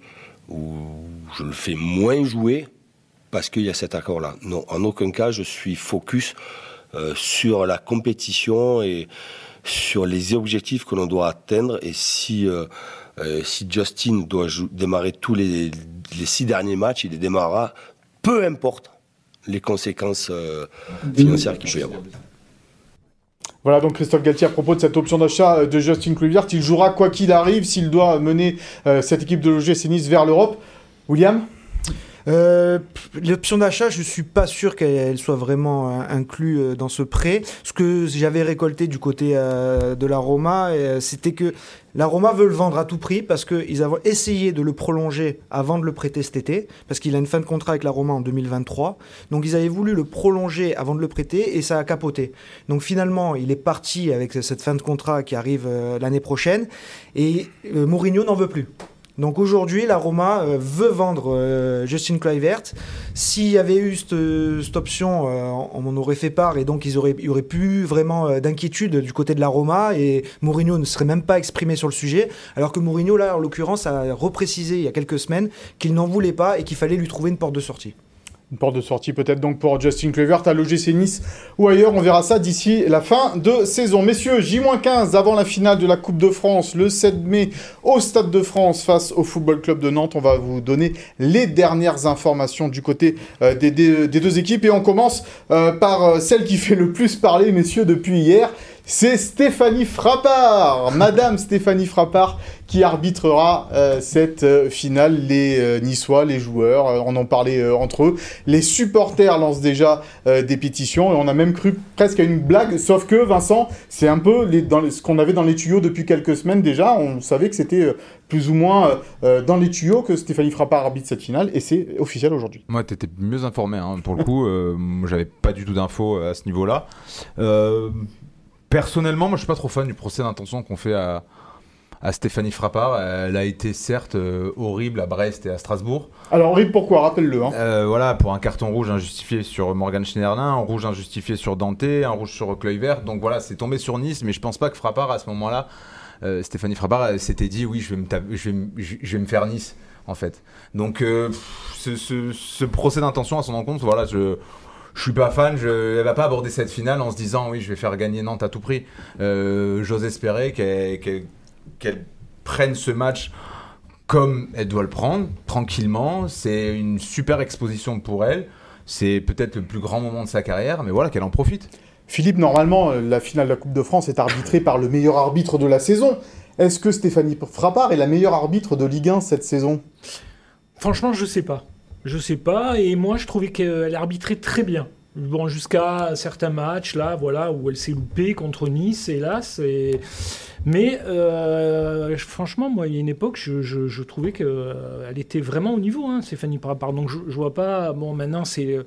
ou je le fais moins jouer parce qu'il y a cet accord-là. Non, en aucun cas je suis focus euh, sur la compétition et sur les objectifs que l'on doit atteindre et si euh, si Justin doit démarrer tous les, les six derniers matchs, il les démarrera, peu importe les conséquences financières qu'il peut y avoir. Voilà donc Christophe Galtier à propos de cette option d'achat euh, de Justin Kluivert. Il jouera quoi qu'il arrive s'il doit mener euh, cette équipe de l'OGC Nice vers l'Europe. William? Euh, L'option d'achat, je suis pas sûr qu'elle soit vraiment euh, inclue euh, dans ce prêt. Ce que j'avais récolté du côté de la Roma, c'était que la Roma veut le vendre à tout prix parce qu'ils avaient essayé de le prolonger avant de le prêter cet été, parce qu'il a une fin de contrat avec la Roma en 2023. Donc ils avaient voulu le prolonger avant de le prêter et ça a capoté. Donc finalement, il est parti avec cette fin de contrat qui arrive l'année prochaine et Mourinho n'en veut plus. Donc aujourd'hui, la Roma euh, veut vendre euh, Justin Kluivert. S'il y avait eu cette, cette option, euh, on m'en aurait fait part et donc il y aurait plus vraiment euh, d'inquiétude du côté de la Roma et Mourinho ne serait même pas exprimé sur le sujet. Alors que Mourinho, là, en l'occurrence, a reprécisé il y a quelques semaines qu'il n'en voulait pas et qu'il fallait lui trouver une porte de sortie. Une porte de sortie peut-être donc pour Justin Kluivert à l'OGC Nice ou ailleurs. On verra ça d'ici la fin de saison. Messieurs, J-15 avant la finale de la Coupe de France le 7 mai au Stade de France face au Football Club de Nantes. On va vous donner les dernières informations du côté euh, des, deux équipes et on commence euh, par euh, celle qui fait le plus parler, messieurs, depuis hier. C'est Stéphanie Frappard, Madame Stéphanie Frappard, qui arbitrera euh, cette euh, finale. Les euh, Niçois, les joueurs, on en parlait entre eux. Les supporters lancent déjà des pétitions et on a même cru presque à une blague. Sauf que Vincent, c'est un peu ce qu'on avait dans les tuyaux depuis quelques semaines déjà. On savait que c'était plus ou moins dans les tuyaux que Stéphanie Frappard arbitre cette finale et c'est officiel aujourd'hui. Moi, t'étais mieux informé, hein, pour le coup. j'avais pas du tout d'infos à ce niveau-là. Personnellement, moi, je suis pas trop fan du procès d'intention qu'on fait à, à Stéphanie Frappard. Elle a été certes euh, horrible à Brest et à Strasbourg. Alors, Rip, pourquoi? Rappelle-le. Hein. Euh, voilà, pour un carton rouge injustifié sur Morgan Schneiderlin, un rouge injustifié sur Dante, un rouge sur Kluivert. Donc voilà, c'est tombé sur Nice, mais je pense pas que Frappard, à ce moment-là, euh, Stéphanie Frappard s'était dit oui, je vais, me taper- je, vais me- je- je vais me faire Nice, en fait. Donc ce- ce procès d'intention à son encontre, voilà, je. Je suis pas fan, je, elle va pas aborder cette finale en se disant oui je vais faire gagner Nantes à tout prix. Euh, J'ose espérer qu'elle prenne ce match comme elle doit le prendre, tranquillement. C'est une super exposition pour elle. C'est peut-être le plus grand moment de sa carrière, mais voilà, qu'elle en profite. Philippe, normalement, euh, la finale de la Coupe de France est arbitrée par le meilleur arbitre de la saison. Est-ce que Stéphanie Frappard est la meilleure arbitre de Ligue 1 cette saison? Franchement, je sais pas. Je sais pas. Et moi, je trouvais qu'elle arbitrait très bien. Bon, jusqu'à certains matchs, là, voilà, où elle s'est loupée contre Nice, hélas. Mais euh, franchement, moi, il y a une époque, je, je- trouvais qu'elle était vraiment au niveau, hein, Stéphanie Parapar. Donc, je, je vois pas. Bon, maintenant, c'est euh,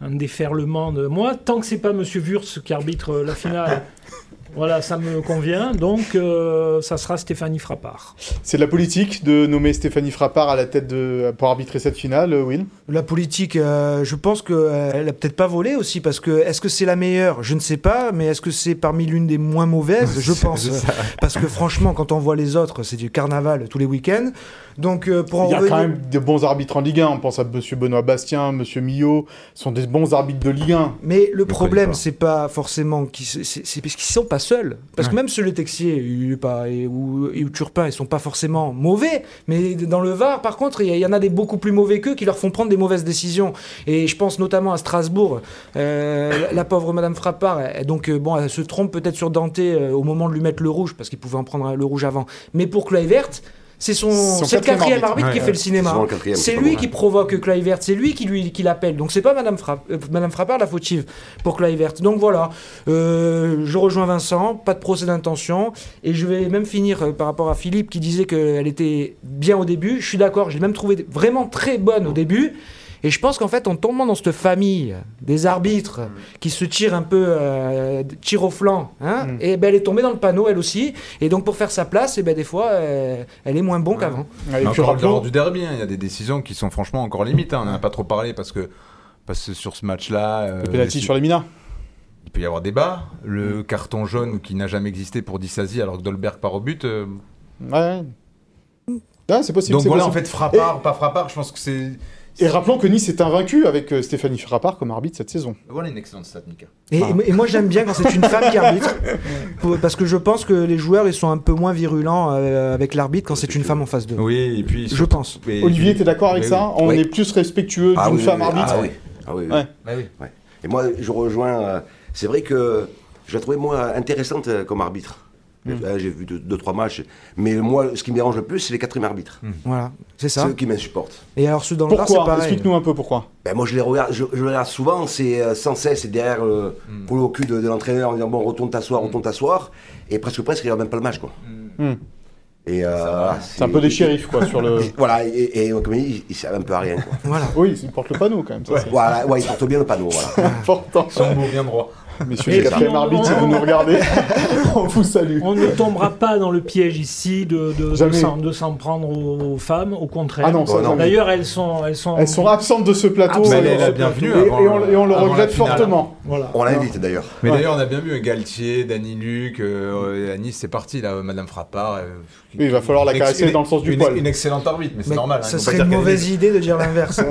un déferlement de. Moi, tant que c'est pas Monsieur Wurtz qui arbitre euh, la finale Voilà, ça me convient. Donc, euh, ça sera Stéphanie Frappard. C'est de la politique de nommer Stéphanie Frappard à la tête de pour arbitrer cette finale, euh, Will? La politique, euh, je pense qu'elle a peut-être pas volé aussi, parce que est-ce que c'est la meilleure? Je ne sais pas, mais est-ce que c'est parmi l'une des moins mauvaises? Je pense. parce que franchement, quand on voit les autres, c'est du carnaval tous les week-ends. Donc, euh, pour en Il y a revenir- quand même de bons arbitres en Ligue 1. On pense à Monsieur Benoît Bastien, Monsieur Millot, ce sont des bons arbitres de Ligue 1. Mais le problème, c'est pas forcément qu'ils c'est parce qu'ils sont pas seuls. Parce que même ceux le Texier il est pas, et, ou, et ou Turpin, ils sont pas forcément mauvais. Mais dans le Var, par contre, il y, en a des beaucoup plus mauvais qu'eux qui leur font prendre des mauvaises décisions. Et je pense notamment à Strasbourg. Euh, la, la pauvre Madame Frappard, elle- donc euh, bon, elle se trompe peut-être sur Dante euh, au moment de lui mettre le rouge parce qu'il pouvait en prendre le rouge avant. Mais pour Kluivert, c'est son, Son c'est le quatrième arbitre. arbitre, qui Ouais. fait le cinéma. C'est lui bon, qui ouais. provoque Kluivert, c'est lui qui lui qui l'appelle. Donc c'est pas Madame, Frapp- euh, Madame Frappard la fautive pour Kluivert. Donc voilà, Euh, je rejoins Vincent, pas de procès d'intention et je vais même finir euh, par rapport à Philippe qui disait qu'elle était bien au début. Je suis d'accord, je l'ai même trouvé vraiment très bonne au début. Et je pense qu'en fait, en tombant dans cette famille des arbitres qui se tirent un peu, euh, tirent au flanc, hein, Mm. et ben elle est tombée dans le panneau elle aussi. Et donc pour faire sa place, et ben des fois, euh, elle est moins bon qu'avant. Et Mais puis encore rappelons- lors du derby, hein, il y a des décisions qui sont franchement encore limites. hein. On n'en a pas trop parlé parce que, parce que sur ce match-là, euh, le penalty sur les Minas. il peut y avoir débat. Le carton jaune qui n'a jamais existé pour Dissasi alors que Dolberg part au but. euh, Ouais. Ouais, c'est possible. Donc voilà, en fait, frappard, pas frappard, je pense que c'est. Et rappelons que Nice est invaincu avec euh, Stéphanie Frappard comme arbitre cette saison. Voilà une excellente stat, Mika. Et, Ah. et moi j'aime bien quand c'est une femme qui arbitre, pour- parce que je pense que les joueurs ils sont un peu moins virulents euh, avec l'arbitre quand c'est une femme en face d'eux. Oui, et puis. Je pense. et- Olivier, t'es d'accord avec Mais ça On Oui. est plus respectueux Ah d'une oui, femme oui, arbitre Ah oui. Ah oui, oui. Ouais. Bah oui. Et moi, je rejoins. euh, c'est vrai que je la trouvais moi intéressante euh, comme arbitre. Mm. Euh, J'ai vu deux, deux, trois matchs. Mais moi, ce qui me dérange le plus, c'est les quatrièmes arbitres. Voilà, c'est ça. Ceux qui m'insupportent. Et alors ceux dans le c'est Pourquoi pareil. Explique-nous un peu pourquoi. Ben, moi, je les regarde, je, je les regarde souvent, c'est euh, sans cesse, c'est derrière euh, Mm. pour le cul de, de l'entraîneur en disant bon, retourne t'asseoir, retourne t'asseoir. Et presque, presque, il regarde même pas le match, quoi. Hmm. Et, euh, C'est un peu des shérifs, quoi, sur le. Voilà, et, et comme il dit, il sert un peu à rien, quoi. Voilà. Oui, ils portent le panneau quand même. Ça, Voilà, ouais, il porte bien le panneau, voilà. important. Son beau bien droit. Messieurs les quatrièmes on- arbitres, si vous nous regardez, on vous salue. On ne tombera pas dans le piège ici de, de, s'en- prendre aux, aux femmes, au contraire. Ah non, Oh, non. D'ailleurs, elles sont, elles sont. Elles sont absentes de ce plateau. Mais elle est et, la ce bienvenue avant et on, et on le regrette fortement. Voilà. On l'invite d'ailleurs. Mais Ouais. d'ailleurs, on a bien vu Galtier, Danny Luc, euh, à Nice, c'est parti là, Madame Frappard. euh, Oui, il va falloir la caresser une- dans le sens du une, poil. Une excellente arbitre, mais c'est normal. hein, vont pas serait une mauvaise idée de dire l'inverse. hein.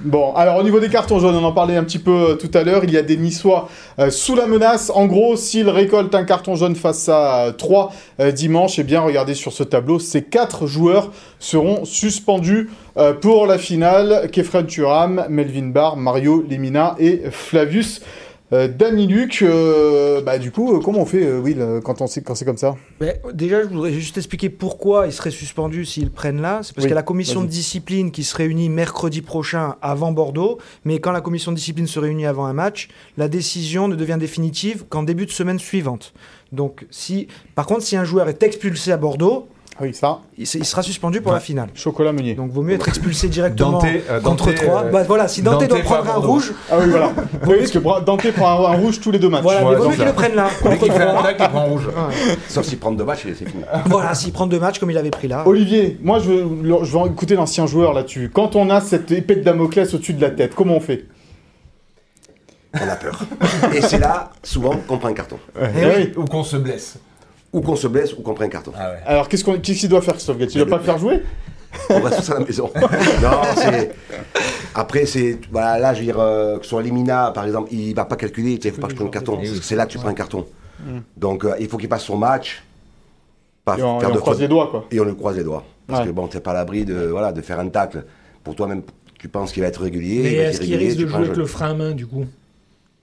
Bon, alors au niveau des cartons jaunes, on en parlait un petit peu euh, tout à l'heure. Il y a des Niçois euh, sous la menace. En gros, s'ils récoltent un carton jaune face à 3 dimanche, eh bien, regardez sur ce tableau, ces quatre joueurs seront suspendus euh, pour la finale. Kefren Turam, Melvin Barr, Mario Lemina et Flavius. Euh, Danny Luc, euh, bah du coup, euh, comment on fait, euh, Will, quand on sait quand c'est comme ça déjà, je voudrais juste expliquer pourquoi ils seraient suspendus s'ils prennent là. C'est parce Oui, qu'il y a la commission de discipline qui se réunit mercredi prochain avant Bordeaux. Mais quand la commission de discipline se réunit avant un match, la décision ne devient définitive qu'en début de semaine suivante. Donc, si, par contre, si un joueur est expulsé à Bordeaux, oui, ça, il, sera suspendu pour Ouais. la finale. chocolat meunier. Donc, vaut mieux être expulsé directement Dante, euh, contre Dante, 3. euh, Bah, voilà, si Dante, Dante doit prendre un Bordeaux. rouge, Ah oui, voilà. oui, parce que Dante prend un, rouge tous les deux matchs. voilà, Ouais, mais vaut mieux qu'il le prenne là, Dès contre qu'il fait 3. l'attaque, il prend rouge. Ouais. Sauf s'il prend deux matchs, et c'est fini. Voilà, s'il prend deux matchs comme il avait pris là. Olivier, moi je veux, je veux écouter l'ancien joueur là-dessus. Quand on a cette épée de Damoclès au-dessus de la tête, comment on fait? On a peur. Et c'est là, souvent, qu'on prend un carton. Eh oui. Ou qu'on se blesse. Ou qu'on se blesse, ou qu'on prenne un carton. Ah ouais. Alors qu'est-ce qu'on- qu'est-ce qu'il doit faire, Christophe Gatti Il doit pas le faire jouer? On va tous à la maison. non, c'est. Après, c'est. Voilà, là, je veux dire, euh, que ce soit Limina, par exemple, il va pas calculer, il faut pas que je prenne un carton. C'est là que tu prends un carton. Donc, euh, il faut qu'il passe son match. Pas Et on, et on de croise faute. les doigts, quoi. Et on le croise les doigts. Parce Ouais. que bon, t'es pas à l'abri de, voilà, de faire un tacle. Pour toi-même, tu penses qu'il va être régulier. Mais il va être est-ce qu'il irrégulier, risque de tu prends jouer avec jaune. le frein à main du coup?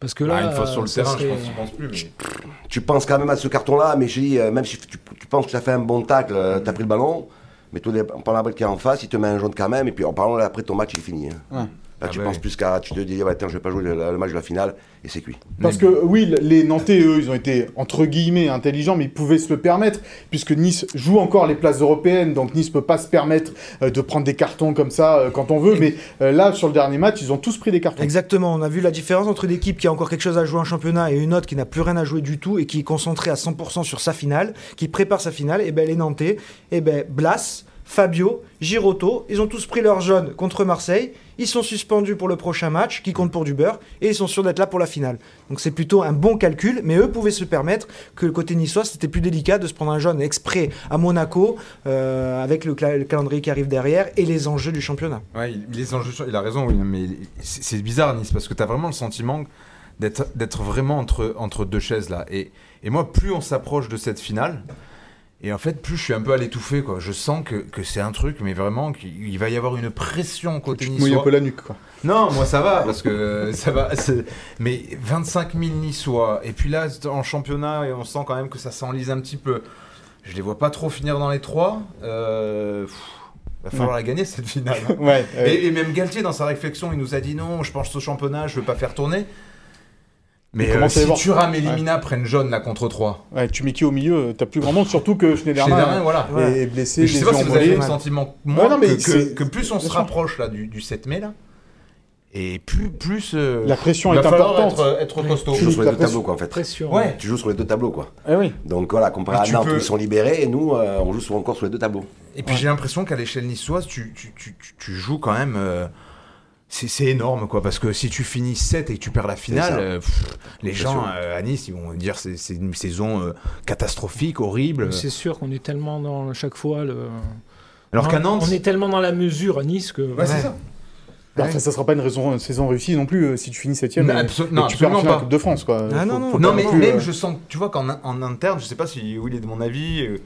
Parce que là, Ah, une fois sur le ça terrain, je pense, je pense plus. Mais... Tu penses quand même à ce carton-là, mais je dis, euh, même si tu, tu penses que tu as fait un bon tacle, euh, tu as pris le ballon, mais tout en parlant avec qui est en face, il te met un jaune quand même, et puis en parlant après ton match il est fini. hein. Là, Ah tu bah penses oui. plus qu'à. Tu te dis, ouais, attends, je vais pas jouer le, le match de la finale, et c'est cuit. Parce que oui, les Nantais, eux, ils ont été entre guillemets intelligents, mais ils pouvaient se le permettre, puisque Nice joue encore les places européennes, donc Nice peut pas se permettre euh, de prendre des cartons comme ça euh, quand on veut. Mais euh, là, sur le dernier match, ils ont tous pris des cartons. Exactement, on a vu la différence entre une équipe qui a encore quelque chose à jouer en championnat et une autre qui n'a plus rien à jouer du tout et qui est concentrée à 100% sur sa finale, qui prépare sa finale. Et ben les Nantais, et ben Blas, Fabio, Giroto, ils ont tous pris leur jaune contre Marseille. Ils sont suspendus pour le prochain match, qui compte pour du beurre, et ils sont sûrs d'être là pour la finale. Donc c'est plutôt un bon calcul, mais eux pouvaient se permettre que le côté niçois, c'était plus délicat de se prendre un jaune exprès à Monaco, euh, avec le, calendrier qui arrive derrière et les enjeux du championnat. Ouais, les enjeux, il a raison, oui, mais c'est bizarre Nice parce que tu as vraiment le sentiment d'être d'être vraiment entre, entre deux chaises là. Et, et moi, plus on s'approche de cette finale, et en fait, plus je suis un peu à l'étouffer. quoi. Je sens que, que c'est un truc, mais vraiment, qu'il il va y avoir une pression côté te mouilles un niçois. peu la nuque, quoi. Non, moi ça va parce que ça va. Mais 25 000 niçois, et puis là en championnat, et on sent quand même que ça s'enlise un petit peu. Je les vois pas trop finir dans les trois. Euh, pff, va falloir la gagner cette finale. hein. Ouais. euh, Et, et même Galtier, dans sa réflexion, il nous a dit non, je pense au championnat, je veux pas faire tourner. Mais euh, comment ça si voir Thuram et Limina prennent jaune là contre 3. ouais, tu mets qui au milieu euh, T'as plus grand monde, surtout que Schneiderlin Schneiderlin, voilà. est est blessé, Mais je sais pas si vous avez le sentiment, moi, Ouais, non, mais que, que- c'est- que plus on se rapproche là du, du 7 mai là, et plus, plus euh, La pression il est va importante. être, être costaud. Tu joues sur les deux tableaux, quoi, en fait. Pression. Ouais. Tu joues sur les deux tableaux, quoi. Eh oui. Donc voilà, comparé à Nantes, peux- ils sont libérés, et nous, euh, on joue encore sur les deux tableaux. Et puis j'ai l'impression qu'à l'échelle niçoise, tu, tu, tu, tu- tu joues quand même. C'est c'est énorme, quoi. Parce que si tu finis 7 et que tu perds la finale, ça. euh, pff, les gens euh, à Nice, ils vont dire c'est c'est une saison euh, catastrophique, horrible. C'est sûr qu'on est tellement dans chaque fois le. Alors qu'à Nantes. on est tellement dans la mesure à Nice que. Ouais, c'est ça. Bah, Ouais. enfin, ça sera pas une, raison, une saison réussie non plus euh, si tu finis 7 Mais e abso- non, tu perds la absolument finale pas. Coupe de France, quoi. Ah, Faut- non, non. faut Non, mais plus, même euh, je sens, tu vois qu'en en interne, je sais pas si Will est de mon avis, euh,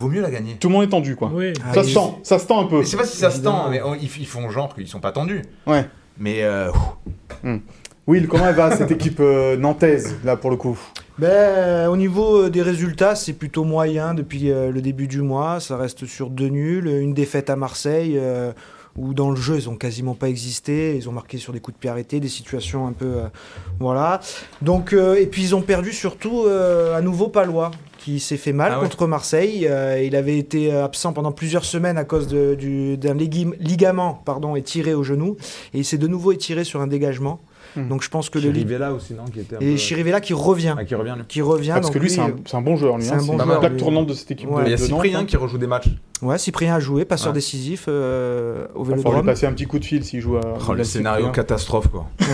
vaut mieux la gagner. Tout le monde est tendu, quoi. Oui. Ah, Ça se tend, ça se tend un peu. Je sais pas si ça se tend, mais oh, ils, ils font genre qu'ils sont pas tendus. Ouais. Mais euh, Will, comment elle va cette équipe euh, nantaise, là, pour le coup? Ben, au niveau euh, des résultats, c'est plutôt moyen depuis euh, le début du mois. Ça reste sur deux nuls, une défaite à Marseille, euh, où dans le jeu, ils ont quasiment pas existé. Ils ont marqué sur des coups de pied arrêtés, des situations un peu. euh, voilà. Donc, euh, et puis ils ont perdu surtout euh, à nouveau Palois qui s'est fait mal Ah ouais. contre Marseille. Euh, il avait été absent pendant plusieurs semaines à cause de- du- d'un légui- ligament pardon, étiré au genou. Et il s'est de nouveau étiré sur un dégagement. Hmm. Donc je pense que le là aussi, non qui était Et Chirivella qui revient. qui revient. lui. Qui revient. Ah, Parce donc que lui, c'est un, euh, c'est un bon joueur, lui. c'est hein. bon joueur, plaque lui. tournante de cette équipe Ouais. de, Il y a Cyprien hein. qui rejoue des matchs. Ouais, Cyprien a joué, passeur Ouais. décisif euh, au Il va falloir lui Vélodrome. passer un petit coup de fil s'il joue à. Oh, le scénario Cyprien. catastrophe quoi. Ouais.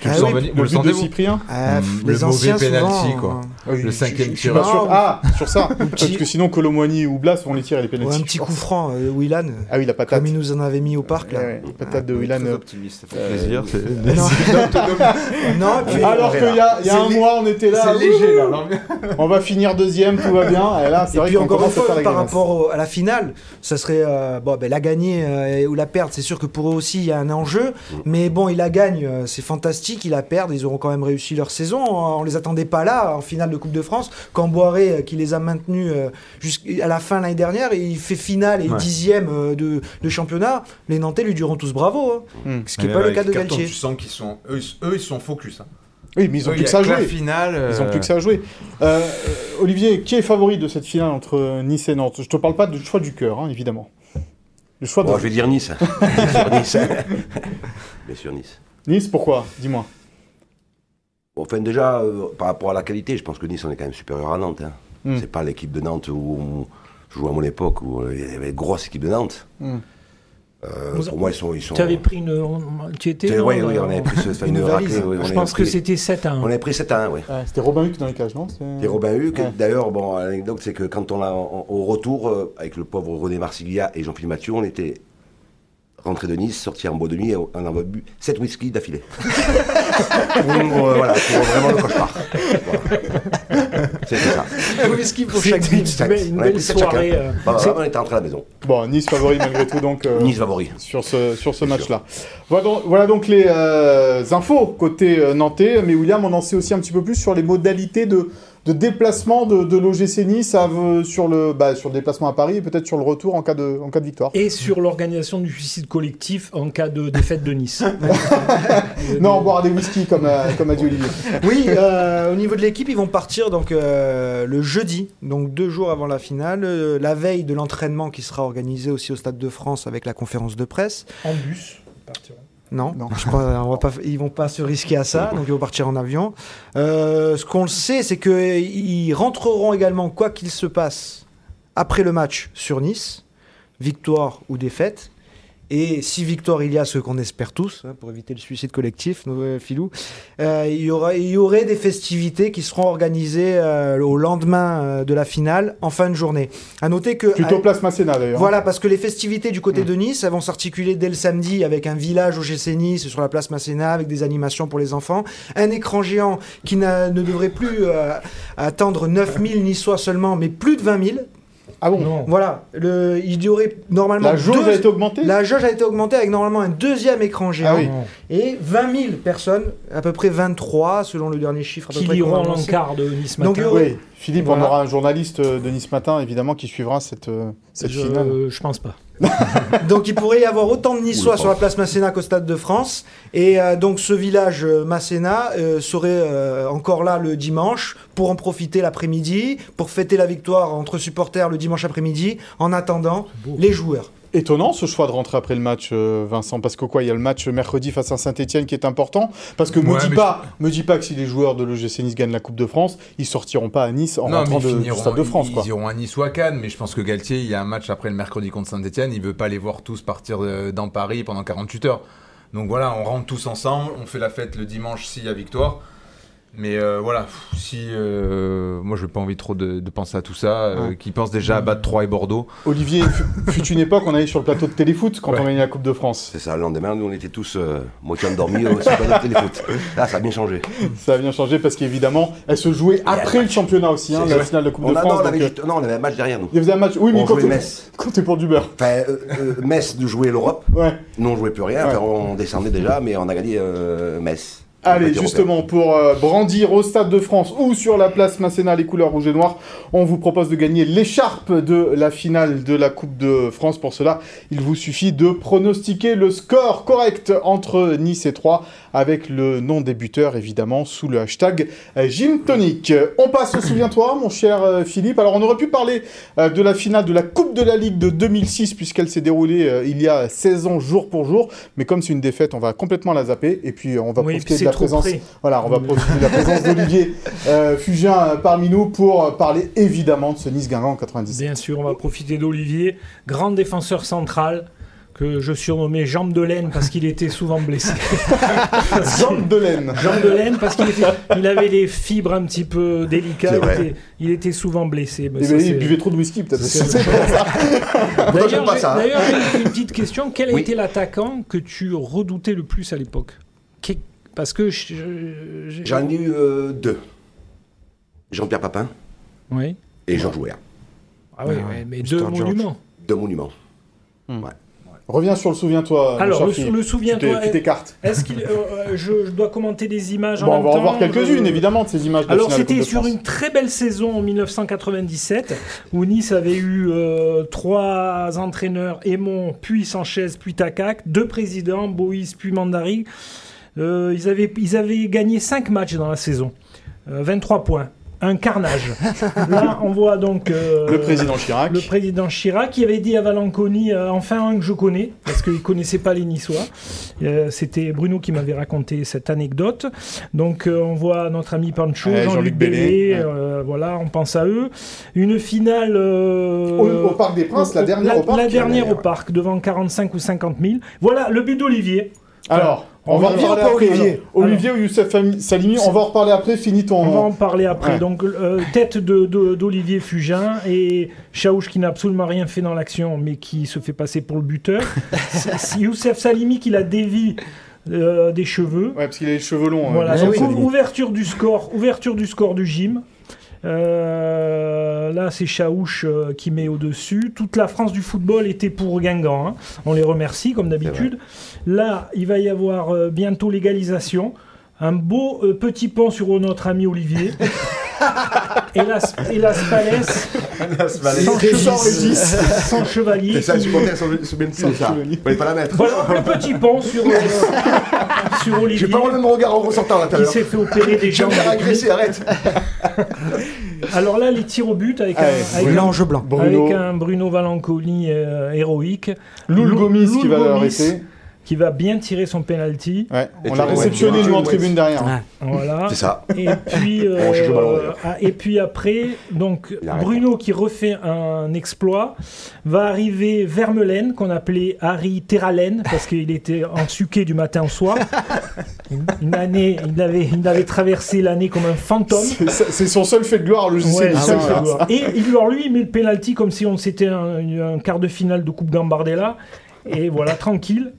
Tu le Ah sens oui, venir- Le but de Cyprien ah, Mm, les le mauvais anciens penalty, quoi. Ah oui, Le cinquième je, je suis pas tireur. sûr. Ah, sur ça Parce que sinon, Colomwani ou Blas vont les tirer les euh, ouais, un petit coup franc, euh, Willan, Ah oui, la patate. comme il nous en avait mis au parc. Là. Ouais, ouais, patate de Willan. euh, optimiste, ça fait euh, plaisir. Non, non, et puis, Alors qu'il y a, il y a un mois, on était là. C'est léger là. On va finir deuxième, tout va bien. Et là, c'est et vrai puis encore une fois, par rapport à la finale, ça serait euh, bon, ben, la gagner euh, ou la perdre. C'est sûr que pour eux aussi, il y a un enjeu. Mais bon, ils la gagnent, euh, c'est fantastique. Ils la perdent, ils auront quand même réussi leur saison. On les attendait pas là en finale de Coupe de France. Quand Boiré, euh, qui les a maintenus euh, jusqu'à la fin l'année dernière, il fait finale et Ouais. dixième euh, de, de championnat. Les Nantais lui diront tous bravo. hein. Hmm. Ce qui n'est pas le cas de Galtier. Tu sens qu'ils sont, eux, ils- eux, ils sont focus. hein. Oui, mais ils ont plus que ça à jouer. finale. Ils ont plus que ça à jouer. Euh, Olivier, qui est favori de cette finale entre Nice et Nantes? Je te parle pas du choix du cœur, hein, évidemment. Le choix de Bon, je vais dire Nice. Bien sûr Nice. Bien sûr Nice. Nice, pourquoi? Dis-moi. Enfin, déjà, euh, par rapport à la qualité, je pense que Nice, on est quand même supérieur à Nantes. hein. Hmm. C'est pas l'équipe de Nantes où on jouait à mon époque, où euh, il y avait une grosse équipe de Nantes. Hmm. Euh, pour moi, ils sont. Ils sont Tu avais pris une. Tu étais. Oui, oui, là, on avait pris ce, Une raclée, oui, Je pense que c'était 7 à 1. On avait pris 7 à 1, oui. Ouais, C'était Robin Huck dans les cages, non C'est- Et Robin Huck, Ouais. d'ailleurs, bon, l'anecdote, c'est que quand on l'a au retour, euh, avec le pauvre René Marsiglia et Jean-Philippe Mathieu, on était rentrés de Nice, sortis en bois de nuit, et on en avait bu 7 whisky d'affilée. pour, euh, voilà, pour vraiment le cauchemar. Voilà. C'était ça. Un whisky pour chaque une belle, une On a belle soirée. euh, Bah, on était rentrés à la maison. Bon, Nice favori malgré tout, donc. euh, Nice favori. sur ce, sur ce match-là. Voilà donc, voilà donc les euh, infos côté euh, nantais. Mais William, on en sait aussi un petit peu plus sur les modalités de, de déplacement de, de l'OGC Nice à- sur, le, bah, sur le déplacement à Paris et peut-être sur le retour en cas de, en cas de victoire. Et sur l'organisation du suicide collectif en cas de défaite de Nice. Non, boire des whisky comme, a- comme a dit Olivier. Oui, euh, au niveau de l'équipe, ils vont partir donc euh, le jeudi, donc deux jours avant la finale, euh, la veille de l'entraînement qui sera organisé aussi au Stade de France avec la conférence de presse. En bus. ils partiront. Non, Non. Je pense, on va pas, ils vont pas se risquer à ça, donc ils vont partir en avion. Euh, ce qu'on le sait, c'est qu'ils rentreront également, quoi qu'il se passe, après le match sur Nice, victoire ou défaite. Et si victoire il y a, ce qu'on espère tous, hein, pour éviter le suicide collectif, nos euh, filous, euh, il, y aura, il y aurait des festivités qui seront organisées euh, au lendemain euh, de la finale, en fin de journée. À noter que Plutôt place Masséna d'ailleurs. voilà, parce que les festivités du côté de Nice, elles vont s'articuler dès le samedi avec un village au GC Nice sur la place Masséna, avec des animations pour les enfants, un écran géant qui ne devrait plus attendre 9000 Niçois seulement, mais plus de 20 000. Ah bon Non. Voilà, le, il y aurait normalement La jauge deux- a été augmentée la jauge a été augmentée avec normalement un deuxième écran géant Ah oui. Non. et 20 000 personnes, à peu près 23 selon le dernier chiffre. À peu Qui liront l'encart de Nice Matin. y Oui, Philippe, Voilà. on aura un journaliste euh, de Nice Matin évidemment qui suivra cette, euh, cette je, finale. je pense pas. Donc il pourrait y avoir autant de Niçois sur la place Masséna qu'au Stade de France. Et euh, donc ce village euh, Masséna euh, serait euh, encore là le dimanche pour en profiter l'après-midi, pour fêter la victoire entre supporters le dimanche après-midi, en attendant les joueurs. Étonnant ce choix de rentrer après le match, euh, Vincent, parce que quoi, il y a le match mercredi face à Saint-Etienne qui est important. Parce que me dis pas, me dis pas que si les joueurs de l'OGC Nice gagnent la Coupe de France, ils sortiront pas à Nice en Non, rentrant de, du Stade de France, ils, quoi. ils iront à Nice ou à Cannes, mais je pense que Galtier, il y a un match après le mercredi contre Saint-Etienne, il veut pas les voir tous partir euh, dans Paris pendant 48 heures. Donc voilà, on rentre tous ensemble, on fait la fête le dimanche s'il y a victoire. Mais euh, voilà, si euh, moi je n'ai pas envie trop de, de penser à tout ça, euh, qui pense déjà à battre Troyes et Bordeaux. Olivier, fut- fut une époque, on allait sur le plateau de téléfoot quand Ouais. on gagnait la Coupe de France. C'est ça, le lendemain, nous on était tous euh, moitié endormis sur le plateau de téléfoot. Là, ça a bien changé. Ça a bien changé parce qu'évidemment, elle se jouait après le championnat aussi, hein, la vrai. finale de la Coupe On, de a, non, France. on avait donc, juste- non, on avait un match derrière nous. Il faisait un match. Oui, mais On quand jouait Metz. quand t'es pour du beurre. Enfin, euh, euh, Metz de jouer l'Europe. Ouais. Nous on jouait plus rien. Ouais. Enfin, on descendait déjà, mais on a gagné euh, Metz. Allez, justement, pour euh, brandir au Stade de France ou sur la place Masséna les couleurs rouge et noir, on vous propose de gagner l'écharpe de la finale de la Coupe de France. Pour cela, il vous suffit de pronostiquer le score correct entre Nice et 3 avec le nom des buteurs, évidemment, sous le hashtag euh, Gym Tonic. On passe, souviens-toi, mon cher euh, Philippe. Alors, on aurait pu parler euh, de la finale de la Coupe de la Ligue de 2006, puisqu'elle s'est déroulée il y a 16 ans, jour pour jour. Mais comme c'est une défaite, on va complètement la zapper. Et puis, on va Oui, profiter de la présence. près. Voilà, on va profiter de la présence d'Olivier euh, euh, parmi nous pour parler évidemment de ce Nice Guingamp en 97. Bien sûr, on va profiter d'Olivier, grand défenseur central, que je surnommais Jambe de laine parce qu'il était souvent blessé. Jean de laine. Jambe de laine parce qu'il était- il avait les fibres un petit peu délicates, il était, il était souvent blessé. Mais Eh ça, ben, c'est- il buvait trop de whisky peut-être. c'est- C'est pour ça. D'ailleurs, j'ai- une petite question. Quel a été l'attaquant que tu redoutais le plus à l'époque? Qu'est- Parce que je- je- j'ai- J'en ai eu euh, deux. Jean-Pierre Papin Oui. et Georges Weah. Ah oui, Ah, ouais, mais deux monuments. Deux monuments. Reviens sur le souviens-toi. Alors, le, le souviens-toi. t'es- tu t'écartes. Est-ce qu'il, euh, euh, je, je dois commenter des images en Bon, on va en voir quelques-unes euh, évidemment de ces images de Alors c'était sur une très belle saison en 1997 où Nice avait eu euh, trois entraîneurs, Aymon, puis Sanchez, puis Takac, deux présidents, Boïs, puis Mandari. Ils, avaient, ils avaient gagné cinq matchs dans la saison, Euh, 23 points, un carnage. Là on voit donc euh, Le président Chirac. le président Chirac qui avait dit à Valanconi, euh, enfin un que je connais, parce qu'il ne connaissait pas les Niçois. Euh, C'était Bruno qui m'avait raconté cette anecdote. Donc euh, on voit notre ami Pancho, Ouais, Jean-Luc Bellé, ouais. euh, voilà, on pense à eux. Une finale... euh, Au- au Parc des Princes, la dernière la, au Parc La dernière au Parc, devant 45 ou 50 000. Voilà, le but d'Olivier. Alors, on, On va en pas après. Olivier. Alors, Olivier ou Youssef Salimi, on va en reparler après. Finis ton. On va en parler après. Ouais. Donc, euh, tête de- de- d'Olivier Fugin et Chaouch qui n'a absolument rien fait dans l'action, mais qui se fait passer pour le buteur. Youssef Salimi qui la dévie euh, des cheveux. Ouais, parce qu'il a les cheveux longs. Voilà, donc Youssef ou- Salimi. ouverture du score, ouverture du score du gym. Euh, là, c'est Chaouch euh, qui met au-dessus. Toute la France du football était pour Guingamp. hein. On les remercie, comme d'habitude. Là, il va y avoir euh, bientôt l'égalisation. Un beau euh, petit pont sur notre ami Olivier. et Las, et Las Palais, sans, chevalier, sans chevalier. C'est ça, supporter le C'est ça. Vous pouvez pas la mettre. Voilà le petit pont sur, euh, sur J'ai Olivier pas le même regard en ressortant là tout à qui l'heure. s'est fait opérer des Je jambes. agresser, arrête. Alors là, les tirs au but avec, Allez, un, L'ange blanc. Bruno, avec un Bruno Valanconi euh, héroïque. Loul Lou- Gomis qui va l'arrêter. Qui va bien tirer son penalty. Ouais. Et On l'a réceptionné, nous, en tribune derrière. Ouais. Voilà. C'est ça. Et puis, euh, ah, et puis après, donc Bruno qui refait un exploit va arriver Vermelaine qu'on appelait Harry Terralen parce qu'il était en suqué du matin au soir. Une, année, il avait, il avait traversé l'année comme un fantôme. C'est son seul fait de gloire, le. Ouais, du seul gloire. Et alors lui, il met le penalty comme si on c'était un, un quart de finale de Coupe Gambardella. Et voilà, tranquille.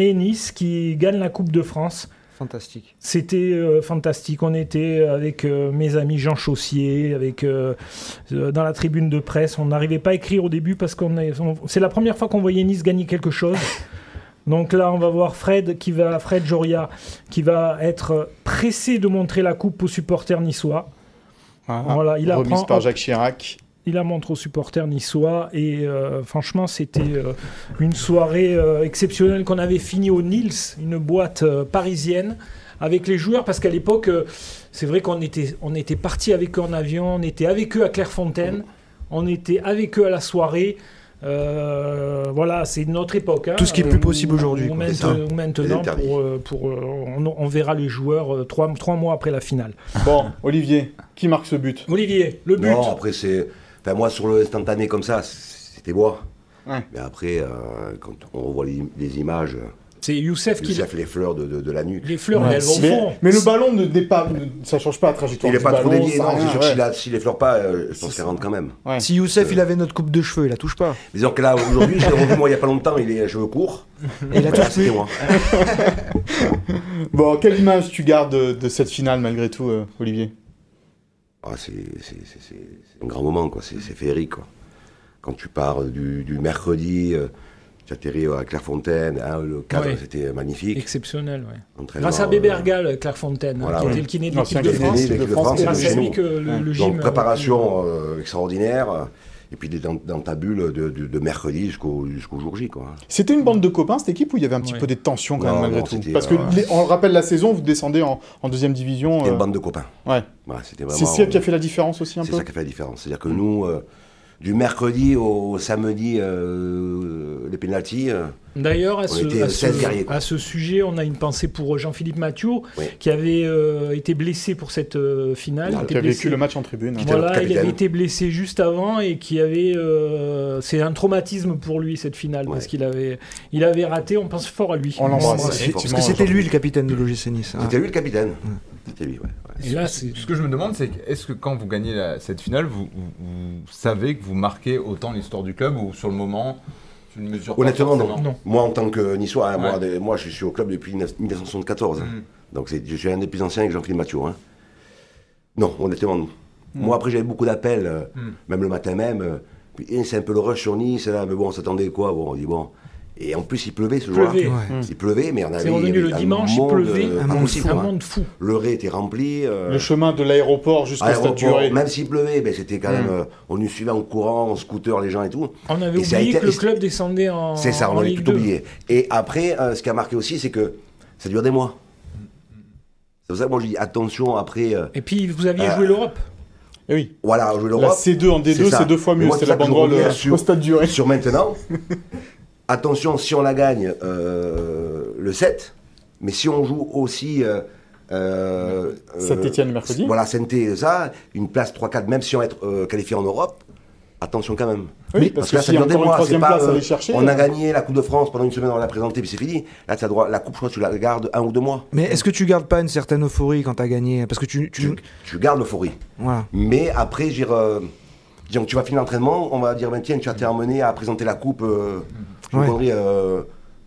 Et Nice qui gagne la Coupe de France. Fantastique. C'était euh, fantastique. On était avec euh, mes amis Jean Chaussier, avec euh, euh, dans la tribune de presse. On n'arrivait pas à écrire au début parce qu'on est- on- c'est la première fois qu'on voyait Nice gagner quelque chose. Donc là, on va voir Fred qui va, Fred Joria, qui va être pressé de montrer la coupe aux supporters niçois. Ah, Voilà, il remise apprend- par Jacques Chirac. Il la montre aux supporters niçois et euh, franchement c'était euh, une soirée euh, exceptionnelle qu'on avait fini au Nils, une boîte euh, parisienne avec les joueurs parce qu'à l'époque euh, c'est vrai qu'on était on était parti avec eux en avion, on était avec eux à Clairefontaine, on était avec eux à la soirée. Euh, voilà, c'est notre époque. hein. Tout ce qui est plus possible aujourd'hui, maintenant, pour, pour, on, on verra les joueurs trois, trois mois après la finale. Bon, Olivier, qui marque ce but? Olivier, le but. Non, après, c'est. Enfin, moi, sur le instantané comme ça, c'était moi. Ouais. Mais après, euh, quand on revoit les, les images, C'est Youssef qui a fait les fleurs de, de, de la nuque. les fleurs, Ouais. elles vont mais, fond. mais le ballon ne, n'est pas, ne- ça change pas la trajectoire Il n'est pas trop ballon, dévié, ça non, c'est sûr que ouais. s'il a- s'il effleure pas, euh, je pense qu'il rentre quand même. Ouais. Si Youssef il avait notre coupe de cheveux, il la touche pas. Disons que là, aujourd'hui, j'ai revu moi il n'y a pas longtemps, il est cheveux courts. Et il la Voilà, touche c'était plus. moi. Bon, quelle image tu gardes de, de cette finale malgré tout, euh, Olivier? Ah, c'est un grand moment, quoi. C'est féerique, quoi. Quand tu pars du, du mercredi, euh, tu atterris à Clairefontaine, hein, le cadre, Ouais. c'était magnifique. Exceptionnel, ouais. Entraînement, Grâce à euh, Bébergal, Clairefontaine, hein, voilà, qui ouais. était le kiné de l'équipe de kiné France. de l'équipe de France, C'est c'est grâce à lui que le, gym. Donc préparation euh, extraordinaire. Euh, Et puis dans, dans ta bulle de, de- de mercredi jusqu'au jusqu'au jour J, quoi. C'était une bande de copains, cette équipe, où il y avait un petit Ouais. peu des tensions quand Non, même malgré non, tout Parce que, euh, les- on rappelle la saison, vous descendez en, en deuxième division. C'était euh, une bande de copains. ouais. Voilà, c'était vraiment. C'est ça qui a fait la différence aussi un C'est peu ça qui a fait la différence. C'est-à-dire que nous, euh, du mercredi au samedi, euh, les pénalties, euh, D'ailleurs, à, ce, était à, 16 ce, guerriers, quoi. à ce sujet, on a une pensée pour Jean-Philippe Mathieu, Oui. qui avait euh, été blessé pour cette euh, finale. Ah, Il Qui a vécu le match en tribune. Voilà, il avait été blessé juste avant et qui avait. euh, c'est un traumatisme pour lui cette finale Ouais. parce qu'il avait, il avait raté. On pense fort à lui. On l'embrasse. Parce que c'était lui le capitaine de l'OGC Nice. hein. c'était lui le capitaine. C'était lui, ouais. Et là. Ce que je me demande, c'est que est-ce que quand vous gagnez la- cette finale, vous, vous- vous savez que vous marquez autant l'histoire du club ou sur le moment, tu ne mesures pas Honnêtement, non. Non. Moi, en tant que niçois, hein, moi, moi, je suis au club depuis 1974. hein. Mm. Donc, je suis un des plus anciens avec Jean-Philippe Mathieu. hein. Non, honnêtement, non. Moi, après, j'avais beaucoup d'appels, euh, Mm. même le matin même. euh, eh, c'est un peu le rush sur Nice, là, mais bon, on s'attendait quoi? Bon, on dit bon. Et en plus, il pleuvait ce jour-là. Pleuvait. Ouais. Il pleuvait, mais on avait. C'est il y revenu avait le dimanche, il pleuvait. Un monde C'est un monde fou. Le ré était rempli. euh, Le chemin de l'aéroport jusqu'au stade aéroport, Duré. même s'il pleuvait, ben, c'était quand Mm. même. euh, on nous suivait en courant, en scooter, les gens et tout. On avait Et oublié été- que le club descendait en. C'est ça, on avait tout 2. oublié. Et après, euh, ce qui a marqué aussi, c'est que ça dure des mois. C'est pour ça que moi je dis attention après. euh, Et puis vous aviez Euh, joué l'Europe. Eh oui. voilà, jouer La l'Europe. C2 en c'est D2, ça. c'est deux fois mieux. C'est la banderole au stade Duré. Sur maintenant, attention si on la gagne euh, le 7, mais si on joue aussi. Euh, euh, Saint-Étienne mercredi. Voilà, saint ça, une place 3-4, même si on euh, qualifié en Europe, attention quand même. Oui, Parce parce que là, ça mois, c'est pas, place euh, chercher. On a gagné la Coupe de France pendant une semaine, on l'a présenté, puis c'est fini. Là, as droit, la Coupe, je crois que tu la gardes un ou deux mois. Mais est-ce que tu gardes pas une certaine euphorie quand t'as gagné? Parce que tu. tu- Tu, tu gardes l'euphorie. Voilà. Mais après, je que tu vas finir l'entraînement, on va dire, ben, tiens, tu as été emmené à présenter la Coupe euh, je Ouais. euh,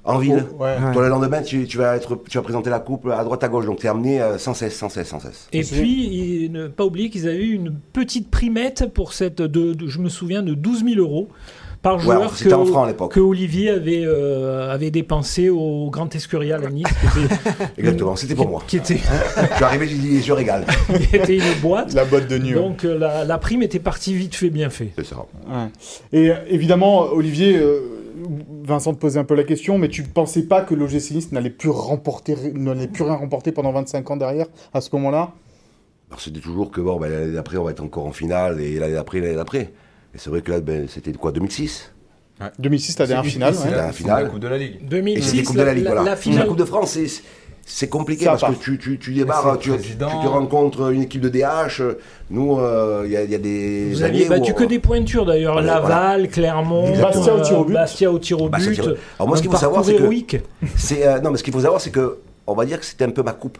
en ville. Oh, ouais. Ouais. Toi, le lendemain, tu, tu vas être, tu vas présenter la Coupe à droite, à gauche. Donc, tu es amené euh, sans cesse, sans cesse, sans cesse. Et puis, il- ne pas oublier qu'ils avaient eu une petite primette pour cette, de, de- je me souviens, de 12 000 euros par Ouais, joueur alors, c'était en francs à que, l'époque. que Olivier avait, euh, avait dépensé au Grand Escurial à Nice, qui était, Exactement, c'était pour moi. qui était, Je suis arrivé, j'ai dit, je régale. qui était une boîte. La botte de nuit. ouais. Donc euh, la, la prime était partie vite fait, bien fait. C'est ça. Ouais. Et euh, évidemment, Olivier, euh, Vincent te posait un peu la question, mais tu ne pensais pas que l'OGC Nice n'allait plus remporter, n'allait plus rien remporter pendant 25 ans derrière, à ce moment-là? Alors c'était toujours que bon, ben, l'année d'après, on va être encore en finale, et l'année d'après, l'année d'après. Et c'est vrai que là, ben, c'était quoi, 2006 2006, la dernière finale. c'est ouais. la, La finale. la Coupe de la Ligue. Et 2006, c'était Coupe de la Ligue, voilà. la finale. Coupe de France, c'est, c'est compliqué Ça parce part. que tu, tu, tu le tu, tu, te rencontres une équipe de DH. Nous, euh, il y, a- il y a des Vous où battu on- que des pointures d'ailleurs. Voilà, Laval, Clermont, Bastia au tir au but. Bastia au tir au but. tir. Alors moi, ce qu'il faut savoir, c'est que-. C'est, euh, non, mais ce qu'il faut savoir, c'est que, on va dire que c'était un peu ma coupe.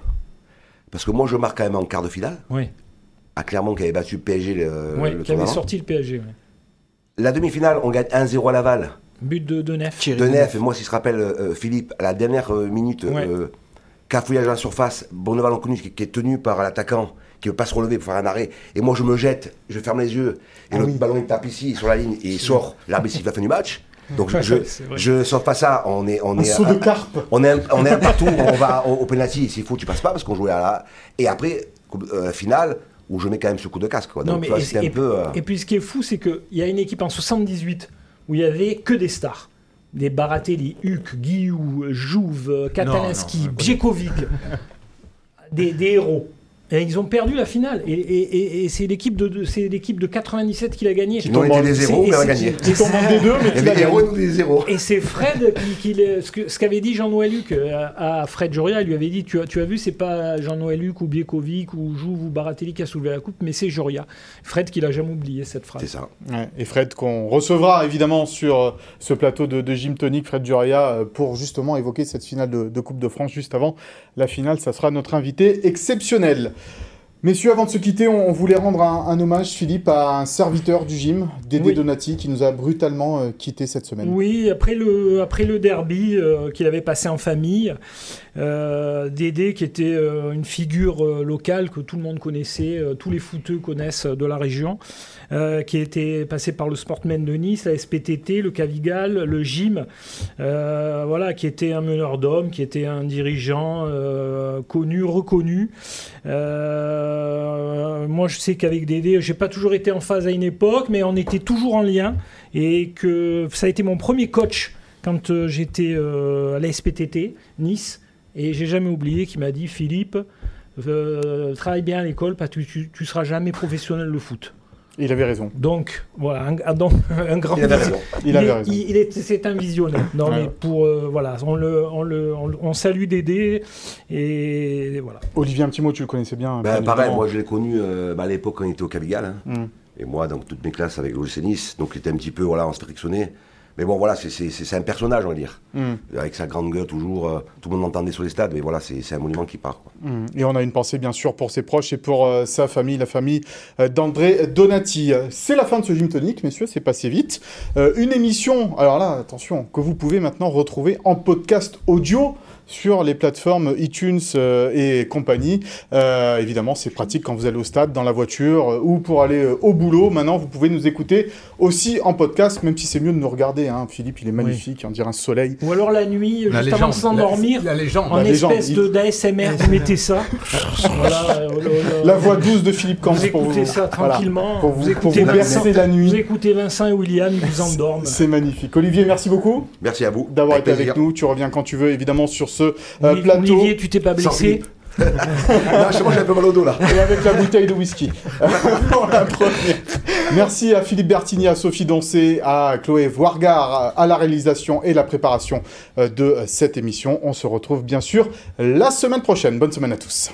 Parce que moi, je marque quand même en quart de finale, Oui, à Clermont qui avait battu PSG le, oui, le qui avait sorti le PSG. oui. La demi-finale, on gagne 1-0 à Laval. But de, de Neff. De neuf, et moi, si je rappelle, euh, Philippe, à la dernière euh, minute, Ouais. euh, cafouillage à la surface, Bonneval connu qui, qui est tenu par l'attaquant, qui ne veut pas se relever pour faire un arrêt, et moi je me jette, je ferme les yeux, et Ah le oui. ballon il tape ici, sur la ligne, et il sort, l'arbitre siffle la fin du match. Donc je, je, sors pas ça, on est, on Un est, saut de carpe. on est, on est partout, on va au, au penalty, s'il faut tu passes pas, parce qu'on jouait à la... Et après, euh, finale, où je mets quand même ce coup de casque. Quoi. Non, Donc mais tu vois, et, c'était un et- peu... euh, et puis ce qui est fou, c'est qu'il y a une équipe en 78 où il y avait que des stars. Des Baratelli, Huck, Guillou, Jouve, connais. Bjekovic. des, des héros. Et ils ont perdu la finale. Et, et- et- et c'est l'équipe de, de- c'est l'équipe de 97 qui l'a gagné. Nous, on était des zéros, mais a c'est- gagné. Tu tombes en D2, mais tu des héros gagné. et nous des zéros. Et c'est Fred qui, qui ce qu'avait dit Jean-Noël Luc euh, à Fred Joria. Il lui avait dit Tu as, tu as vu, c'est pas Jean-Noël Luc ou Biekovic ou Jouve ou Baratelli qui a soulevé la coupe, mais c'est Joria. Fred qui l'a jamais oublié cette phrase. C'est ça. Ouais, et Fred, qu'on recevra évidemment sur euh, ce plateau de, de Gym Tonic, Fred Duria, euh, pour justement évoquer cette finale de, de Coupe de France juste avant la finale. Ça sera notre invité exceptionnel. Messieurs, avant de se quitter, on, on voulait rendre un, un hommage, Philippe, à un serviteur du gym, Dédé Oui. Donati, qui nous a brutalement euh, quitté cette semaine. Oui, après le, après le derby euh, qu'il avait passé en famille, Dédé, qui était euh, une figure euh, locale que tout le monde connaissait, euh, tous les footeux connaissent euh, de la région, euh, qui était passé par le Sportman de Nice, la SPTT, le Cavigal, le gym, euh, voilà, qui était un meneur d'hommes, qui était un dirigeant euh, connu, reconnu. Euh, moi, je sais qu'avec Dédé, j'ai pas toujours été en phase à une époque, mais on était toujours en lien et que ça a été mon premier coach quand euh, j'étais euh, à la SPTT, Nice, et j'ai jamais oublié qu'il m'a dit Philippe, euh, travaille bien à l'école parce que tu, tu seras jamais professionnel de foot. Il avait raison. Donc voilà, un, donc, un grand. Il avait raison. Il avait est- raison. il- il est- c'est un visionnaire. Non, Ouais. mais pour euh, voilà, on le, on le, on, on salue Dédé et voilà. Olivier, un petit mot, tu le connaissais bien. Ben, bien pareil, moi je l'ai connu euh, bah, à l'époque quand on était au Cavigal. hein. Mm. Et moi, dans toutes mes classes avec l'OGC Nice, donc il était un petit peu voilà, on se frictionnait. Mais bon, voilà, c'est- un personnage, on va dire. Mm. Avec sa grande gueule, toujours, euh, tout le monde l'entendait sur les stades, mais voilà, c'est un monument qui part. quoi. Mm. Et on a une pensée bien sûr pour ses proches et pour euh, sa famille, la famille euh, d'André Donati. C'est la fin de ce gym tonique, messieurs, c'est passé vite. Une émission, alors là, attention, que vous pouvez maintenant retrouver en podcast audio sur les plateformes iTunes euh, et compagnie. Euh, évidemment, c'est pratique quand vous allez au stade, dans la voiture euh, ou pour aller euh, au boulot. Maintenant, vous pouvez nous écouter aussi en podcast, même si c'est mieux de nous regarder. hein. Philippe, il est magnifique, on dirait un soleil. Ou alors la nuit, La juste avant de s'endormir, La, la légende. en La légende, espèce de d'ASMR, vous mettez ça. voilà, le- La voix douce de Philippe Camps Vous pour vous. écoutez ça voilà, tranquillement. pour vous, vous pour écoutez vous Vincent, bercer la vous nuit. écoutez Vincent et William, ils vous endorment. C'est magnifique. Olivier, merci beaucoup Merci à vous. d'avoir été Avec nous. Tu reviens quand tu veux, évidemment, sur ce euh, plateau. Olivier, tu t'es pas blessé Philippe. non, moi j'ai un peu mal au dos là. Et avec la bouteille de whisky. Pour la première. Merci à Philippe Bertigny, à Sophie Doncé, à Chloé Voirgard, à la réalisation et la préparation euh, de cette émission. On se retrouve bien sûr la semaine prochaine. Bonne semaine à tous.